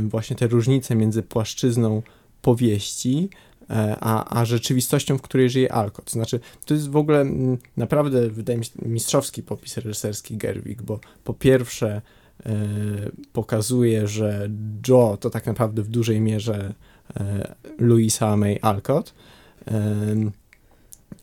właśnie te różnice między płaszczyzną powieści, e, a, a rzeczywistością, w której żyje Alcott. Znaczy, to jest w ogóle naprawdę, wydaje mi się, mistrzowski popis reżyserski Gerwig, bo po pierwsze e, pokazuje, że Joe to tak naprawdę w dużej mierze e, Louisa May Alcott.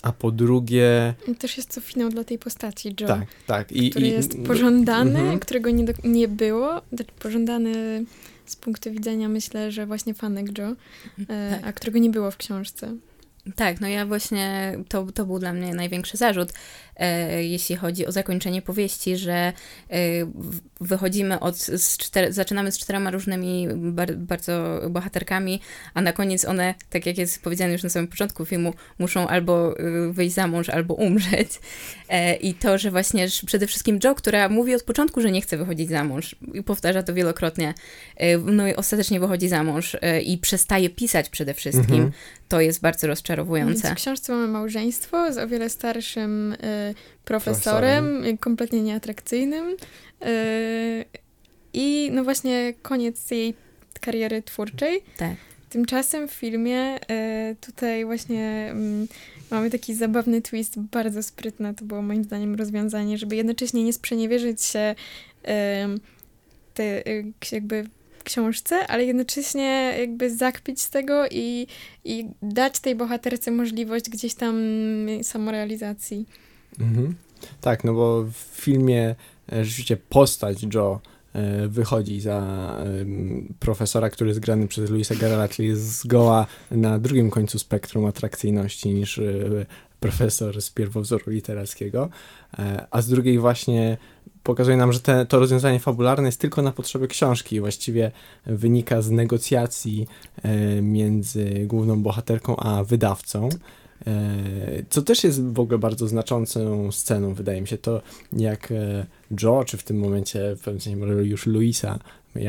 A po drugie, Też jest to finał dla tej postaci, Joe. tak, tak. I, który i, jest pożądany, Mhm. którego nie, do, nie było. Znaczy pożądany z punktu widzenia, myślę, że właśnie fanek Joe, e, Tak. a którego nie było w książce. Tak, no ja właśnie, to, to był dla mnie największy zarzut, e, jeśli chodzi o zakończenie powieści, że e, wychodzimy od, z czter, zaczynamy z czterema różnymi bar, bardzo bohaterkami, a na koniec one, tak jak jest powiedziane już na samym początku filmu, muszą albo y, wyjść za mąż, albo umrzeć. E, I to, że właśnie przede wszystkim Joe, która mówi od początku, że nie chce wychodzić za mąż i powtarza to wielokrotnie, e, no i ostatecznie wychodzi za mąż e, i przestaje pisać przede wszystkim, Mhm. To jest bardzo Więc rozczarowujące. w książce mamy małżeństwo z o wiele starszym e, profesorem, e, kompletnie nieatrakcyjnym. E, I no właśnie koniec jej kariery twórczej. Tak. Tymczasem w filmie e, tutaj właśnie mm, mamy taki zabawny twist, bardzo sprytne. To było moim zdaniem rozwiązanie, żeby jednocześnie nie sprzeniewierzyć się em, te, e, książce, ale jednocześnie jakby zakpić z tego i, i dać tej bohaterce możliwość gdzieś tam samorealizacji. Mhm. Tak, no bo w filmie e, rzeczywiście postać Joe e, wychodzi za em, profesora, który jest grany przez Luisa Garrela, czyli jest zgoła na drugim końcu spektrum atrakcyjności niż e, profesor z pierwowzoru literackiego, e, a z drugiej właśnie pokazuje nam, że te, to rozwiązanie fabularne jest tylko na potrzeby książki, właściwie wynika z negocjacji e, między główną bohaterką a wydawcą. E, Co też jest w ogóle bardzo znaczącą sceną, wydaje mi się, to jak e, Joe, czy w tym momencie w pewnym sensie może już Luisa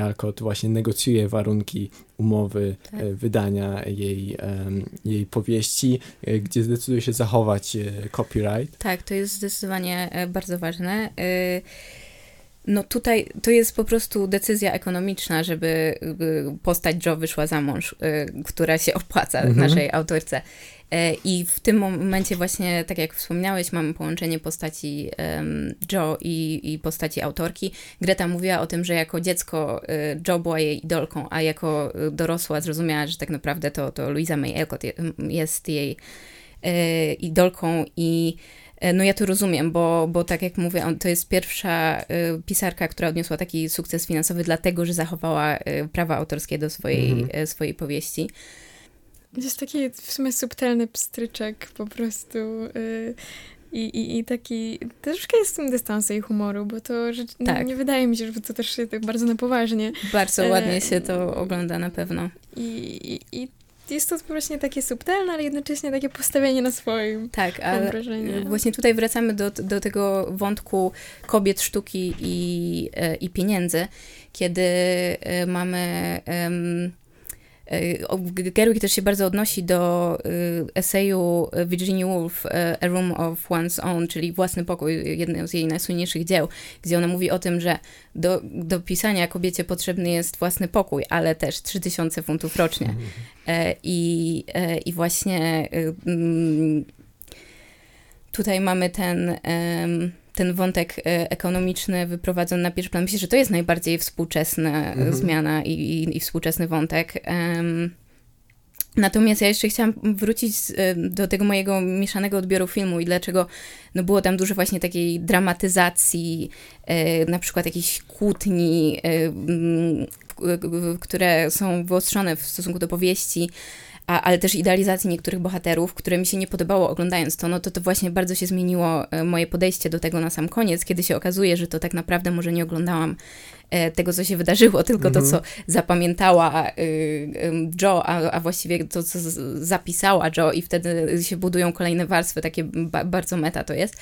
Alcott właśnie negocjuje warunki umowy Tak. e, wydania jej, jej powieści, e, gdzie zdecyduje się zachować e, copyright. Tak, to jest zdecydowanie bardzo ważne. No tutaj to jest po prostu decyzja ekonomiczna, żeby postać Joe wyszła za mąż, która się opłaca Mhm. naszej autorce. E, I w tym momencie właśnie, tak jak wspomniałeś, mamy połączenie postaci Joe i, i postaci autorki. Greta mówiła o tym, że jako dziecko y, Joe była jej idolką, a jako y, dorosła zrozumiała, że tak naprawdę to, to Louisa May Alcott je- jest jej idolką i e, no ja to rozumiem, bo, bo tak jak mówię, on, to jest pierwsza pisarka, która odniosła taki sukces finansowy, dlatego, że zachowała prawa autorskie do swojej, Mhm. y, swojej powieści. Jest taki w sumie subtelny pstryczek po prostu. y, I, i, I taki. Troszkę jest w tym dystansu i humoru, bo to rzecz, Tak. nie wydaje mi się, że to też jest tak bardzo na poważnie. Bardzo E, ładnie się to ogląda na pewno. I, i, i jest to właśnie takie subtelne, ale jednocześnie takie postawienie na swoim. Tak, ale właśnie tutaj wracamy do, do tego wątku kobiet, sztuki i, e, i pieniędzy, kiedy e, mamy... G- Gerwig też się bardzo odnosi do e, eseju Virginia Woolf e, A Room of One's Own, czyli Własny pokój, jedno z jej najsłynniejszych dzieł, gdzie ona mówi o tym, że do, do pisania kobiecie potrzebny jest własny pokój, ale też 3000 funtów rocznie. E, I, e, i właśnie e, mm, tutaj mamy ten, ten wątek e, ekonomiczny wyprowadzony na pierwszy plan. Myślę, że to jest najbardziej współczesna Mhm. zmiana i, i, i współczesny wątek. Natomiast ja jeszcze chciałam wrócić e, do tego mojego mieszanego odbioru filmu i dlaczego no było tam dużo właśnie takiej dramatyzacji, e, na przykład jakichś kłótni, które są wyostrzone w stosunku do powieści, a, ale też idealizacji niektórych bohaterów, które mi się nie podobało oglądając to, no to to właśnie bardzo się zmieniło e, moje podejście do tego na sam koniec, kiedy się okazuje, że to tak naprawdę może nie oglądałam e, tego, co się wydarzyło, tylko to, co zapamiętała y, Joe, a, a właściwie to, co zapisała Joe i wtedy się budują kolejne warstwy, takie ba bardzo meta to jest.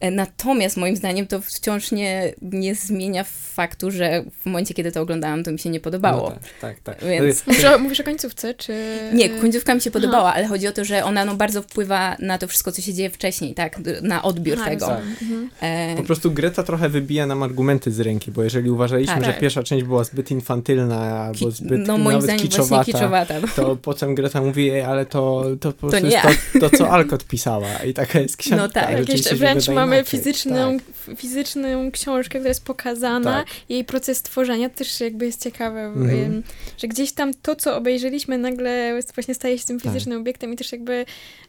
E, Natomiast moim zdaniem to wciąż nie, nie zmienia faktu, że w momencie, kiedy to oglądałam, to mi się nie podobało. No tak, tak, tak. Więc- Mówisz o, mówisz o końcówce, czy... Nie, końcówka mi się podobała, ale chodzi o to, że ona no, bardzo wpływa na to wszystko, co się dzieje wcześniej, tak? Na odbiór Aha, tego. Mhm. E, Po prostu Greta trochę wybija nam argumenty z ręki, bo jeżeli uważaliśmy, Tak. że pierwsza część była zbyt infantylna albo zbyt no moim nawet zdaniem kiczowata, właśnie kiczowata. No. to potem Greta mówi, "Ej, ale to, to po prostu jest to, to, co Alcott pisała i taka jest książka. No tak. Jakieś, się wręcz wydaje mamy fizyczną, tak. fizyczną książkę, która jest pokazana, Tak. jej proces tworzenia też jakby jest ciekawe, Mhm. że gdzieś tam to, co obejrzeliśmy, nagle właśnie staje się tym Tak. fizycznym obiektem i też jakby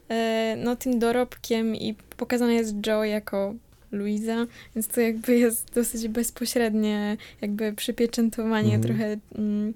e, no, tym dorobkiem i pokazana jest Joe jako Luisa, więc to jakby jest dosyć bezpośrednie jakby przypieczętowanie Mhm. trochę mm,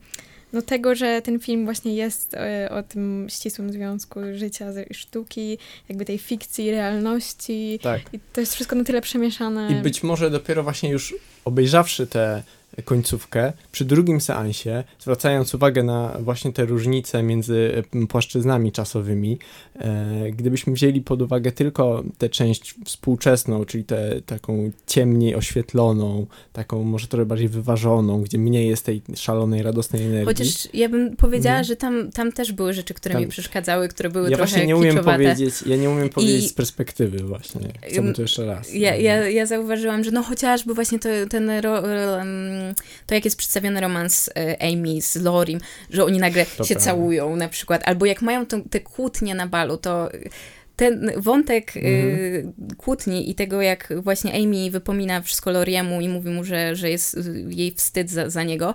no tego, że ten film właśnie jest e, o tym ścisłym związku życia i sztuki, jakby tej fikcji, realności Tak. i to jest wszystko na tyle przemieszane. I być może dopiero właśnie już obejrzawszy tę końcówkę, przy drugim seansie, zwracając uwagę na właśnie te różnice między płaszczyznami czasowymi, e, gdybyśmy wzięli pod uwagę tylko tę część współczesną, czyli tę taką ciemniej oświetloną, taką może trochę bardziej wyważoną, gdzie mniej jest tej szalonej, radosnej energii. Chociaż ja bym powiedziała, Mhm. że tam, tam też były rzeczy, które Tam- mi przeszkadzały, które były ja trochę właśnie nie umiem powiedzieć, ja nie umiem powiedzieć I- z perspektywy właśnie. Chciałbym to jeszcze raz. Ja, ja, ja zauważyłam, że no chociażby właśnie to, ten, ro, ro, em, to jak jest przedstawiony romans e, Amy z Lorim, że oni nagle To się prawda. całują na przykład, albo jak mają te kłótnie na balu, to ten wątek Mhm. y, kłótni i tego, jak właśnie Amy wypomina wszystko Loriemu i mówi mu, że, że jest y, jej wstyd za, za niego,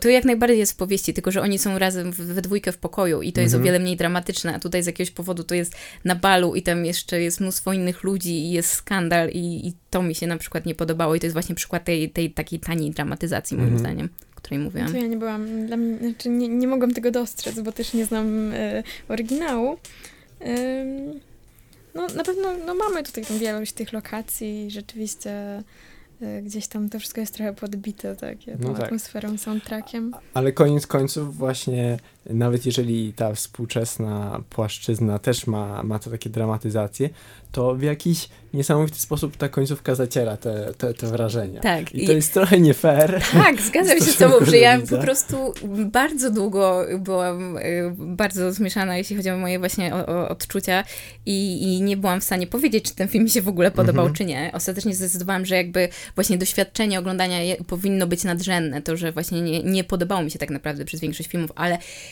to jak najbardziej jest w powieści, tylko że oni są razem w, we dwójkę w pokoju i to jest o Mhm. wiele mniej dramatyczne, a tutaj z jakiegoś powodu to jest na balu i tam jeszcze jest mnóstwo innych ludzi i jest skandal i, i to mi się na przykład nie podobało i to jest właśnie przykład tej, tej takiej taniej dramatyzacji moim Mhm. zdaniem, której mówiłam. To ja nie byłam, dla mnie, znaczy nie, nie mogłam tego dostrzec, bo też nie znam e, oryginału. No na pewno no, mamy tutaj tą wielość tych lokacji, rzeczywiście e, gdzieś tam to wszystko jest trochę podbite takie, tą No tak. atmosferą, soundtrackiem. Ale koniec końców właśnie, nawet jeżeli ta współczesna płaszczyzna też ma, ma to takie dramatyzacje, to w jakiś niesamowity sposób ta końcówka zaciera te, te, te wrażenia. Tak. I to jest trochę nie fair. Tak, zgadzam się z tobą, że ja po prostu bardzo długo byłam y, bardzo zmieszana, jeśli chodzi o moje właśnie o, o odczucia i, i nie byłam w stanie powiedzieć, czy ten film mi się w ogóle podobał, Mhm. czy nie. Ostatecznie zdecydowałam, że jakby właśnie doświadczenie oglądania powinno być nadrzędne, to, że właśnie nie, nie podobało mi się tak naprawdę przez większość filmów, ale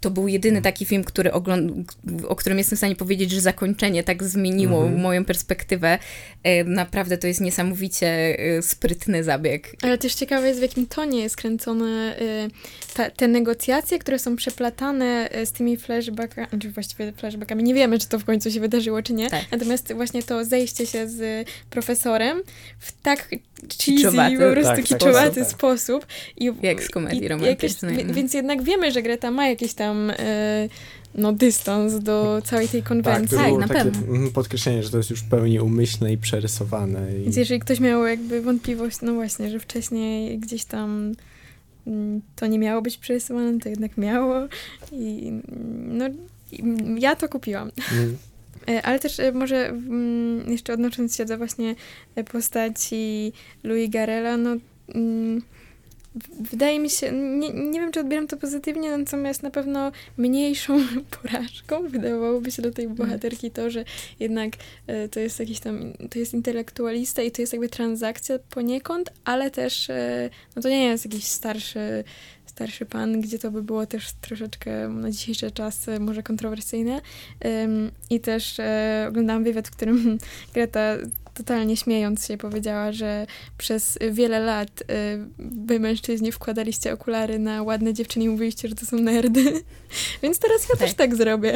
to był jedyny Mhm. taki film, który ogląd- o którym jestem w stanie powiedzieć, że zakończenie tak zmieniło Mhm. moją perspektywę. E, Naprawdę to jest niesamowicie e, sprytny zabieg. Ale też ciekawe jest, w jakim tonie jest kręcone y, ta, te negocjacje, które są przeplatane z tymi flashbackami, czy właściwie flashbackami. Nie wiemy, czy to w końcu się wydarzyło, czy nie. Tak. Natomiast właśnie to zejście się z profesorem w tak cheesy, Kiczowaty. po prostu Tak, tak, kiczowaty tak. sposób. I, Jak z komedii i- romantycznej. jakieś- wi- Więc jednak wiemy, że Greta ma jakiś tam y, no, dystans do całej tej Tak, konwencji. Tak, było na takie pewno. mhm, podkreślenie, że to jest już w pełni umyślne i przerysowane. I... Więc jeżeli ktoś miał jakby wątpliwość, no właśnie, że wcześniej gdzieś tam mm, to nie miało być przerysowane, to jednak miało i no i, ja to kupiłam. Mm. Ale też e, może mm, jeszcze odnosząc się do właśnie e, postaci Louis Garela, no mm, wydaje mi się, nie, nie wiem czy odbieram to pozytywnie, natomiast na pewno mniejszą porażką wydawałoby się do tej bohaterki to, że jednak e, to jest jakiś tam, to jest intelektualista i to jest jakby transakcja poniekąd, ale też e, no to nie jest jakiś starszy starszy pan, gdzie to by było też troszeczkę na dzisiejsze czasy może kontrowersyjne. I też e, oglądałam wywiad, w którym Greta totalnie śmiejąc się powiedziała, że przez wiele lat e, wy mężczyźni wkładaliście okulary na ładne dziewczyny i mówiliście, że to są nerdy. Więc teraz ja też Tak. tak zrobię.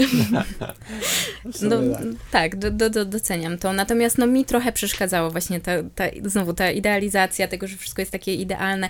W sumie No, tak. tak, do, do, do, doceniam to. Natomiast no, mi trochę przeszkadzało właśnie ta, ta, znowu ta idealizacja tego, że wszystko jest takie idealne.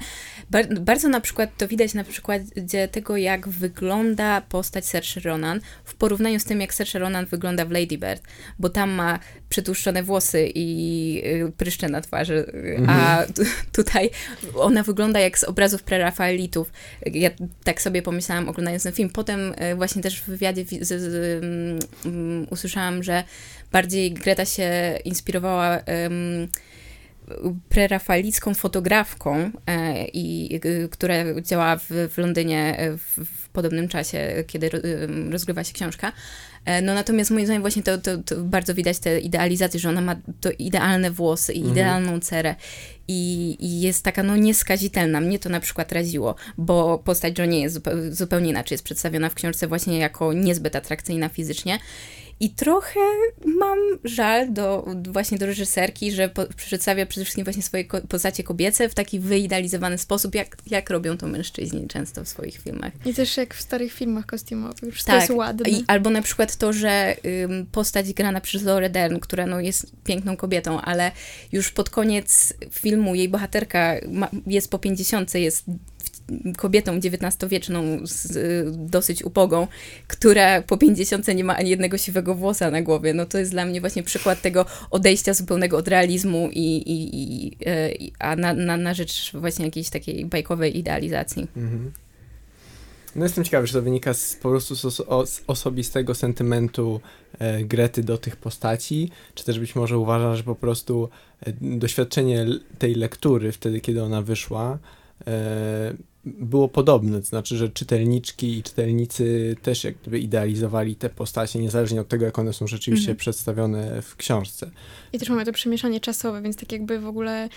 Bar, bardzo na przykład to widać na przykładzie tego, jak wygląda postać Saoirse Ronan w porównaniu z tym, jak Saoirse Ronan wygląda w Lady Bird, bo tam ma przytłuszczone włosy i y, pryszcze na twarzy, y, a tu, tutaj ona wygląda jak z obrazów prerafaelitów. Ja tak sobie pomyślałam oglądając ten film. Potem y, właśnie też w wywiadzie wi- z, z, mm, mm, usłyszałam, że bardziej Greta się inspirowała em, prerafaelicką fotografką, e, i, y, która działała w, w Londynie e, w podobnym czasie, kiedy rozgrywa się książka. E, No natomiast moim zdaniem właśnie to, to, to bardzo widać te idealizacje, że ona ma to idealne włosy i idealną cerę i, i jest taka no nieskazitelna. Mnie to na przykład raziło, bo postać Johnny jest zupełnie inaczej jest przedstawiona w książce właśnie jako niezbyt atrakcyjna fizycznie I trochę mam żal do, właśnie do reżyserki, że po, przedstawia przede wszystkim właśnie swoje ko postacie kobiece w taki wyidealizowany sposób, jak, jak robią to mężczyźni często w swoich filmach. I też jak w starych filmach kostiumowych, już tak. to jest ładne. I, albo na przykład to, że ym, postać grana przez Laura Dern, która no, jest piękną kobietą, ale już pod koniec filmu jej bohaterka ma, jest po pięćdziesiątce, jest kobietą XIX-wieczną, z, dosyć upogą, która po pięćdziesiątce nie ma ani jednego siwego włosa na głowie. No to jest dla mnie właśnie przykład tego odejścia zupełnego od realizmu i, i, i, i a na, na, na rzecz właśnie jakiejś takiej bajkowej idealizacji. Mhm. No jestem ciekawy, czy to wynika z, po prostu z, z osobistego sentymentu e, Grety do tych postaci, czy też być może uważa, że po prostu e, doświadczenie tej lektury wtedy, kiedy ona wyszła, e, było podobne, to znaczy, że czytelniczki i czytelnicy też jak gdyby idealizowali te postacie, niezależnie od tego, jak one są rzeczywiście mhm. przedstawione w książce. I też mamy to przemieszanie czasowe, więc tak jakby w ogóle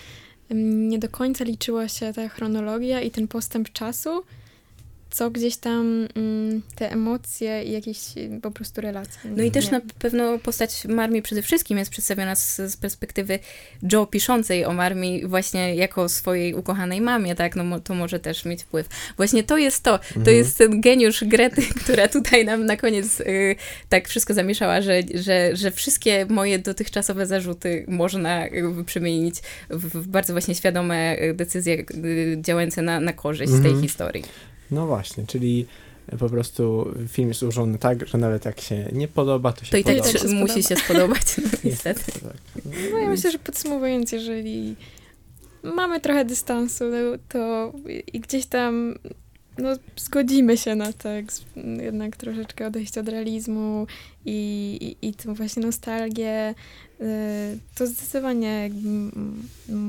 nie do końca liczyła się ta chronologia i ten postęp czasu, co gdzieś tam mm, te emocje i jakieś y, po prostu relacje. No i też na pewno postać Marmi przede wszystkim jest przedstawiona z, z, perspektywy Joe piszącej o Marmi właśnie jako swojej ukochanej mamie, tak? No to może też mieć wpływ. Właśnie to jest to. Mhm. To jest ten geniusz Grety, która tutaj nam na koniec y, tak wszystko zamieszała, że, że, że wszystkie moje dotychczasowe zarzuty można y, przemienić w, w bardzo właśnie świadome y, decyzje y, działające na, na korzyść mhm. tej historii. No właśnie, czyli po prostu film jest ułożony tak, że nawet jak się nie podoba, to się To i tak podoba. się musi się spodobać, no, niestety. Tak. No ja myślę, że podsumowując, jeżeli mamy trochę dystansu, to i gdzieś tam no, zgodzimy się na to, jednak troszeczkę odejść od realizmu i, i, i tą właśnie nostalgię. Y, to zdecydowanie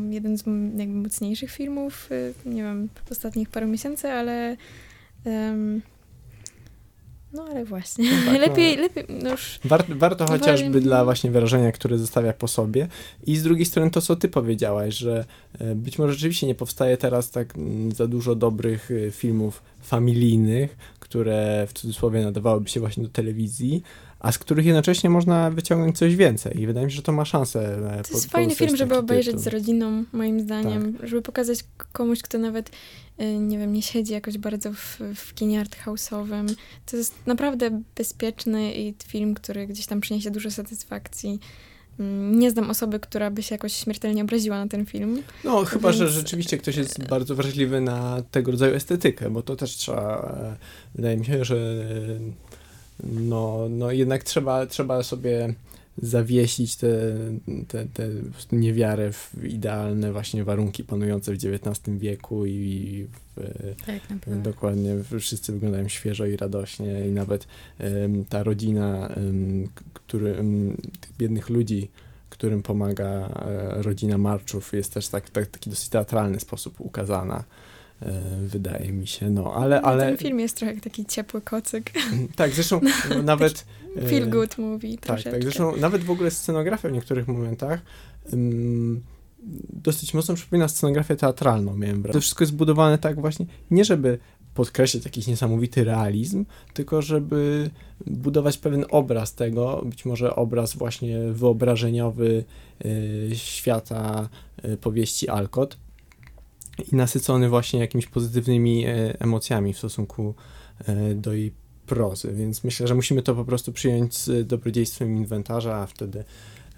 jeden z jakby mocniejszych filmów, y, nie wiem, ostatnich paru miesięcy, ale um, no ale właśnie, no tak, lepiej, no, lepiej no już... War, warto chociażby dla właśnie wyrażenia, które zostawia po sobie. I z drugiej strony to, co ty powiedziałaś, że e, być może rzeczywiście nie powstaje teraz tak mm, za dużo dobrych e, filmów familijnych, które w cudzysłowie nadawałyby się właśnie do telewizji, a z których jednocześnie można wyciągnąć coś więcej. I wydaje mi się, że to ma szansę. E, to jest fajny film, żeby obejrzeć tytuł. z rodziną, moim zdaniem, tak. żeby pokazać komuś, kto nawet, e, nie wiem, nie siedzi jakoś bardzo w, w kinie arthouse'owym. To jest naprawdę bezpieczny i film, który gdzieś tam przyniesie dużo satysfakcji. Mm, nie znam osoby, która by się jakoś śmiertelnie obraziła na ten film. No, chyba, więc... że rzeczywiście ktoś jest bardzo wrażliwy na tego rodzaju estetykę, bo to też trzeba, e, wydaje mi się, że no, no jednak trzeba, trzeba sobie zawiesić te, te, te niewiarę w idealne właśnie warunki panujące w XIX wieku i w, tak, dokładnie wszyscy wyglądają świeżo i radośnie i nawet um, ta rodzina um, który, um, tych biednych ludzi, którym pomaga e, rodzina Marczów jest też tak, tak, taki dosyć teatralny sposób ukazana. E, wydaje mi się, no, ale... No, ale... Ten film jest trochę taki ciepły kocyk. Tak, zresztą no, nawet... Feel e, good movie Tak, tak, zresztą nawet w ogóle scenografia w niektórych momentach um, dosyć mocno przypomina scenografię teatralną, miałem wrażenie. To wszystko jest zbudowane tak właśnie, nie żeby podkreślać jakiś niesamowity realizm, tylko żeby budować pewien obraz tego, być może obraz właśnie wyobrażeniowy y, świata y, powieści Alcott, i nasycony właśnie jakimiś pozytywnymi e, emocjami w stosunku e, do jej prozy, więc myślę, że musimy to po prostu przyjąć z dobrodziejstwem inwentarza, a wtedy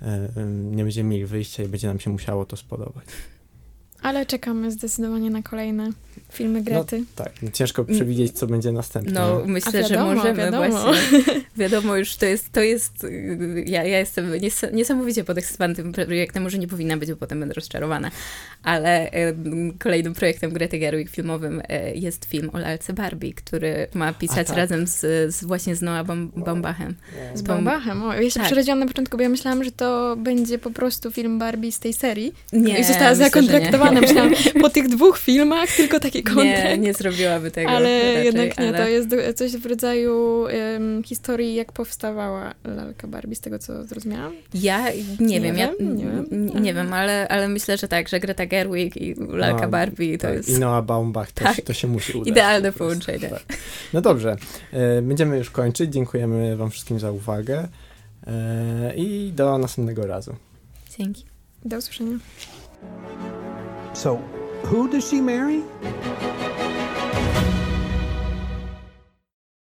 e, nie będziemy mieli wyjścia i będzie nam się musiało to spodobać. Ale czekamy zdecydowanie na kolejne filmy no Grety. No, tak, no ciężko przewidzieć, co będzie następne. No, myślę, wiadomo, że możemy wiadomo. właśnie. Wiadomo, już to jest, to jest ja, ja jestem nies niesamowicie podekscytowana tym projektem, może nie powinna być, bo potem będę rozczarowana, ale e, kolejnym projektem Grety Gerwig filmowym e, jest film o lalce Barbie, który ma pisać tak. razem z, z, właśnie z Noah Baumbachem. Z Baumbachem? O, ja się tak. przeraziłam na początku, bo ja myślałam, że to będzie po prostu film Barbie z tej serii. Nie, I została zakontraktowana. Myślałam, po tych dwóch filmach tylko taki kontrakt. Nie, nie zrobiłaby tego. Ale raczej, jednak nie, ale... to jest coś w rodzaju um, historii, jak powstawała lalka Barbie, z tego co zrozumiałam. Ja nie, nie wiem, wiem, ja nie, wiem. nie wiem, ale, ale myślę, że tak, że Greta Gerwig i lalka no, Barbie to tak, jest... I Noah Baumbach, to, tak. to się musi udać. Idealne połączenie. Tak. No dobrze, e, będziemy już kończyć. Dziękujemy wam wszystkim za uwagę. E, I do następnego razu. Dzięki. Do usłyszenia. So, who does she marry?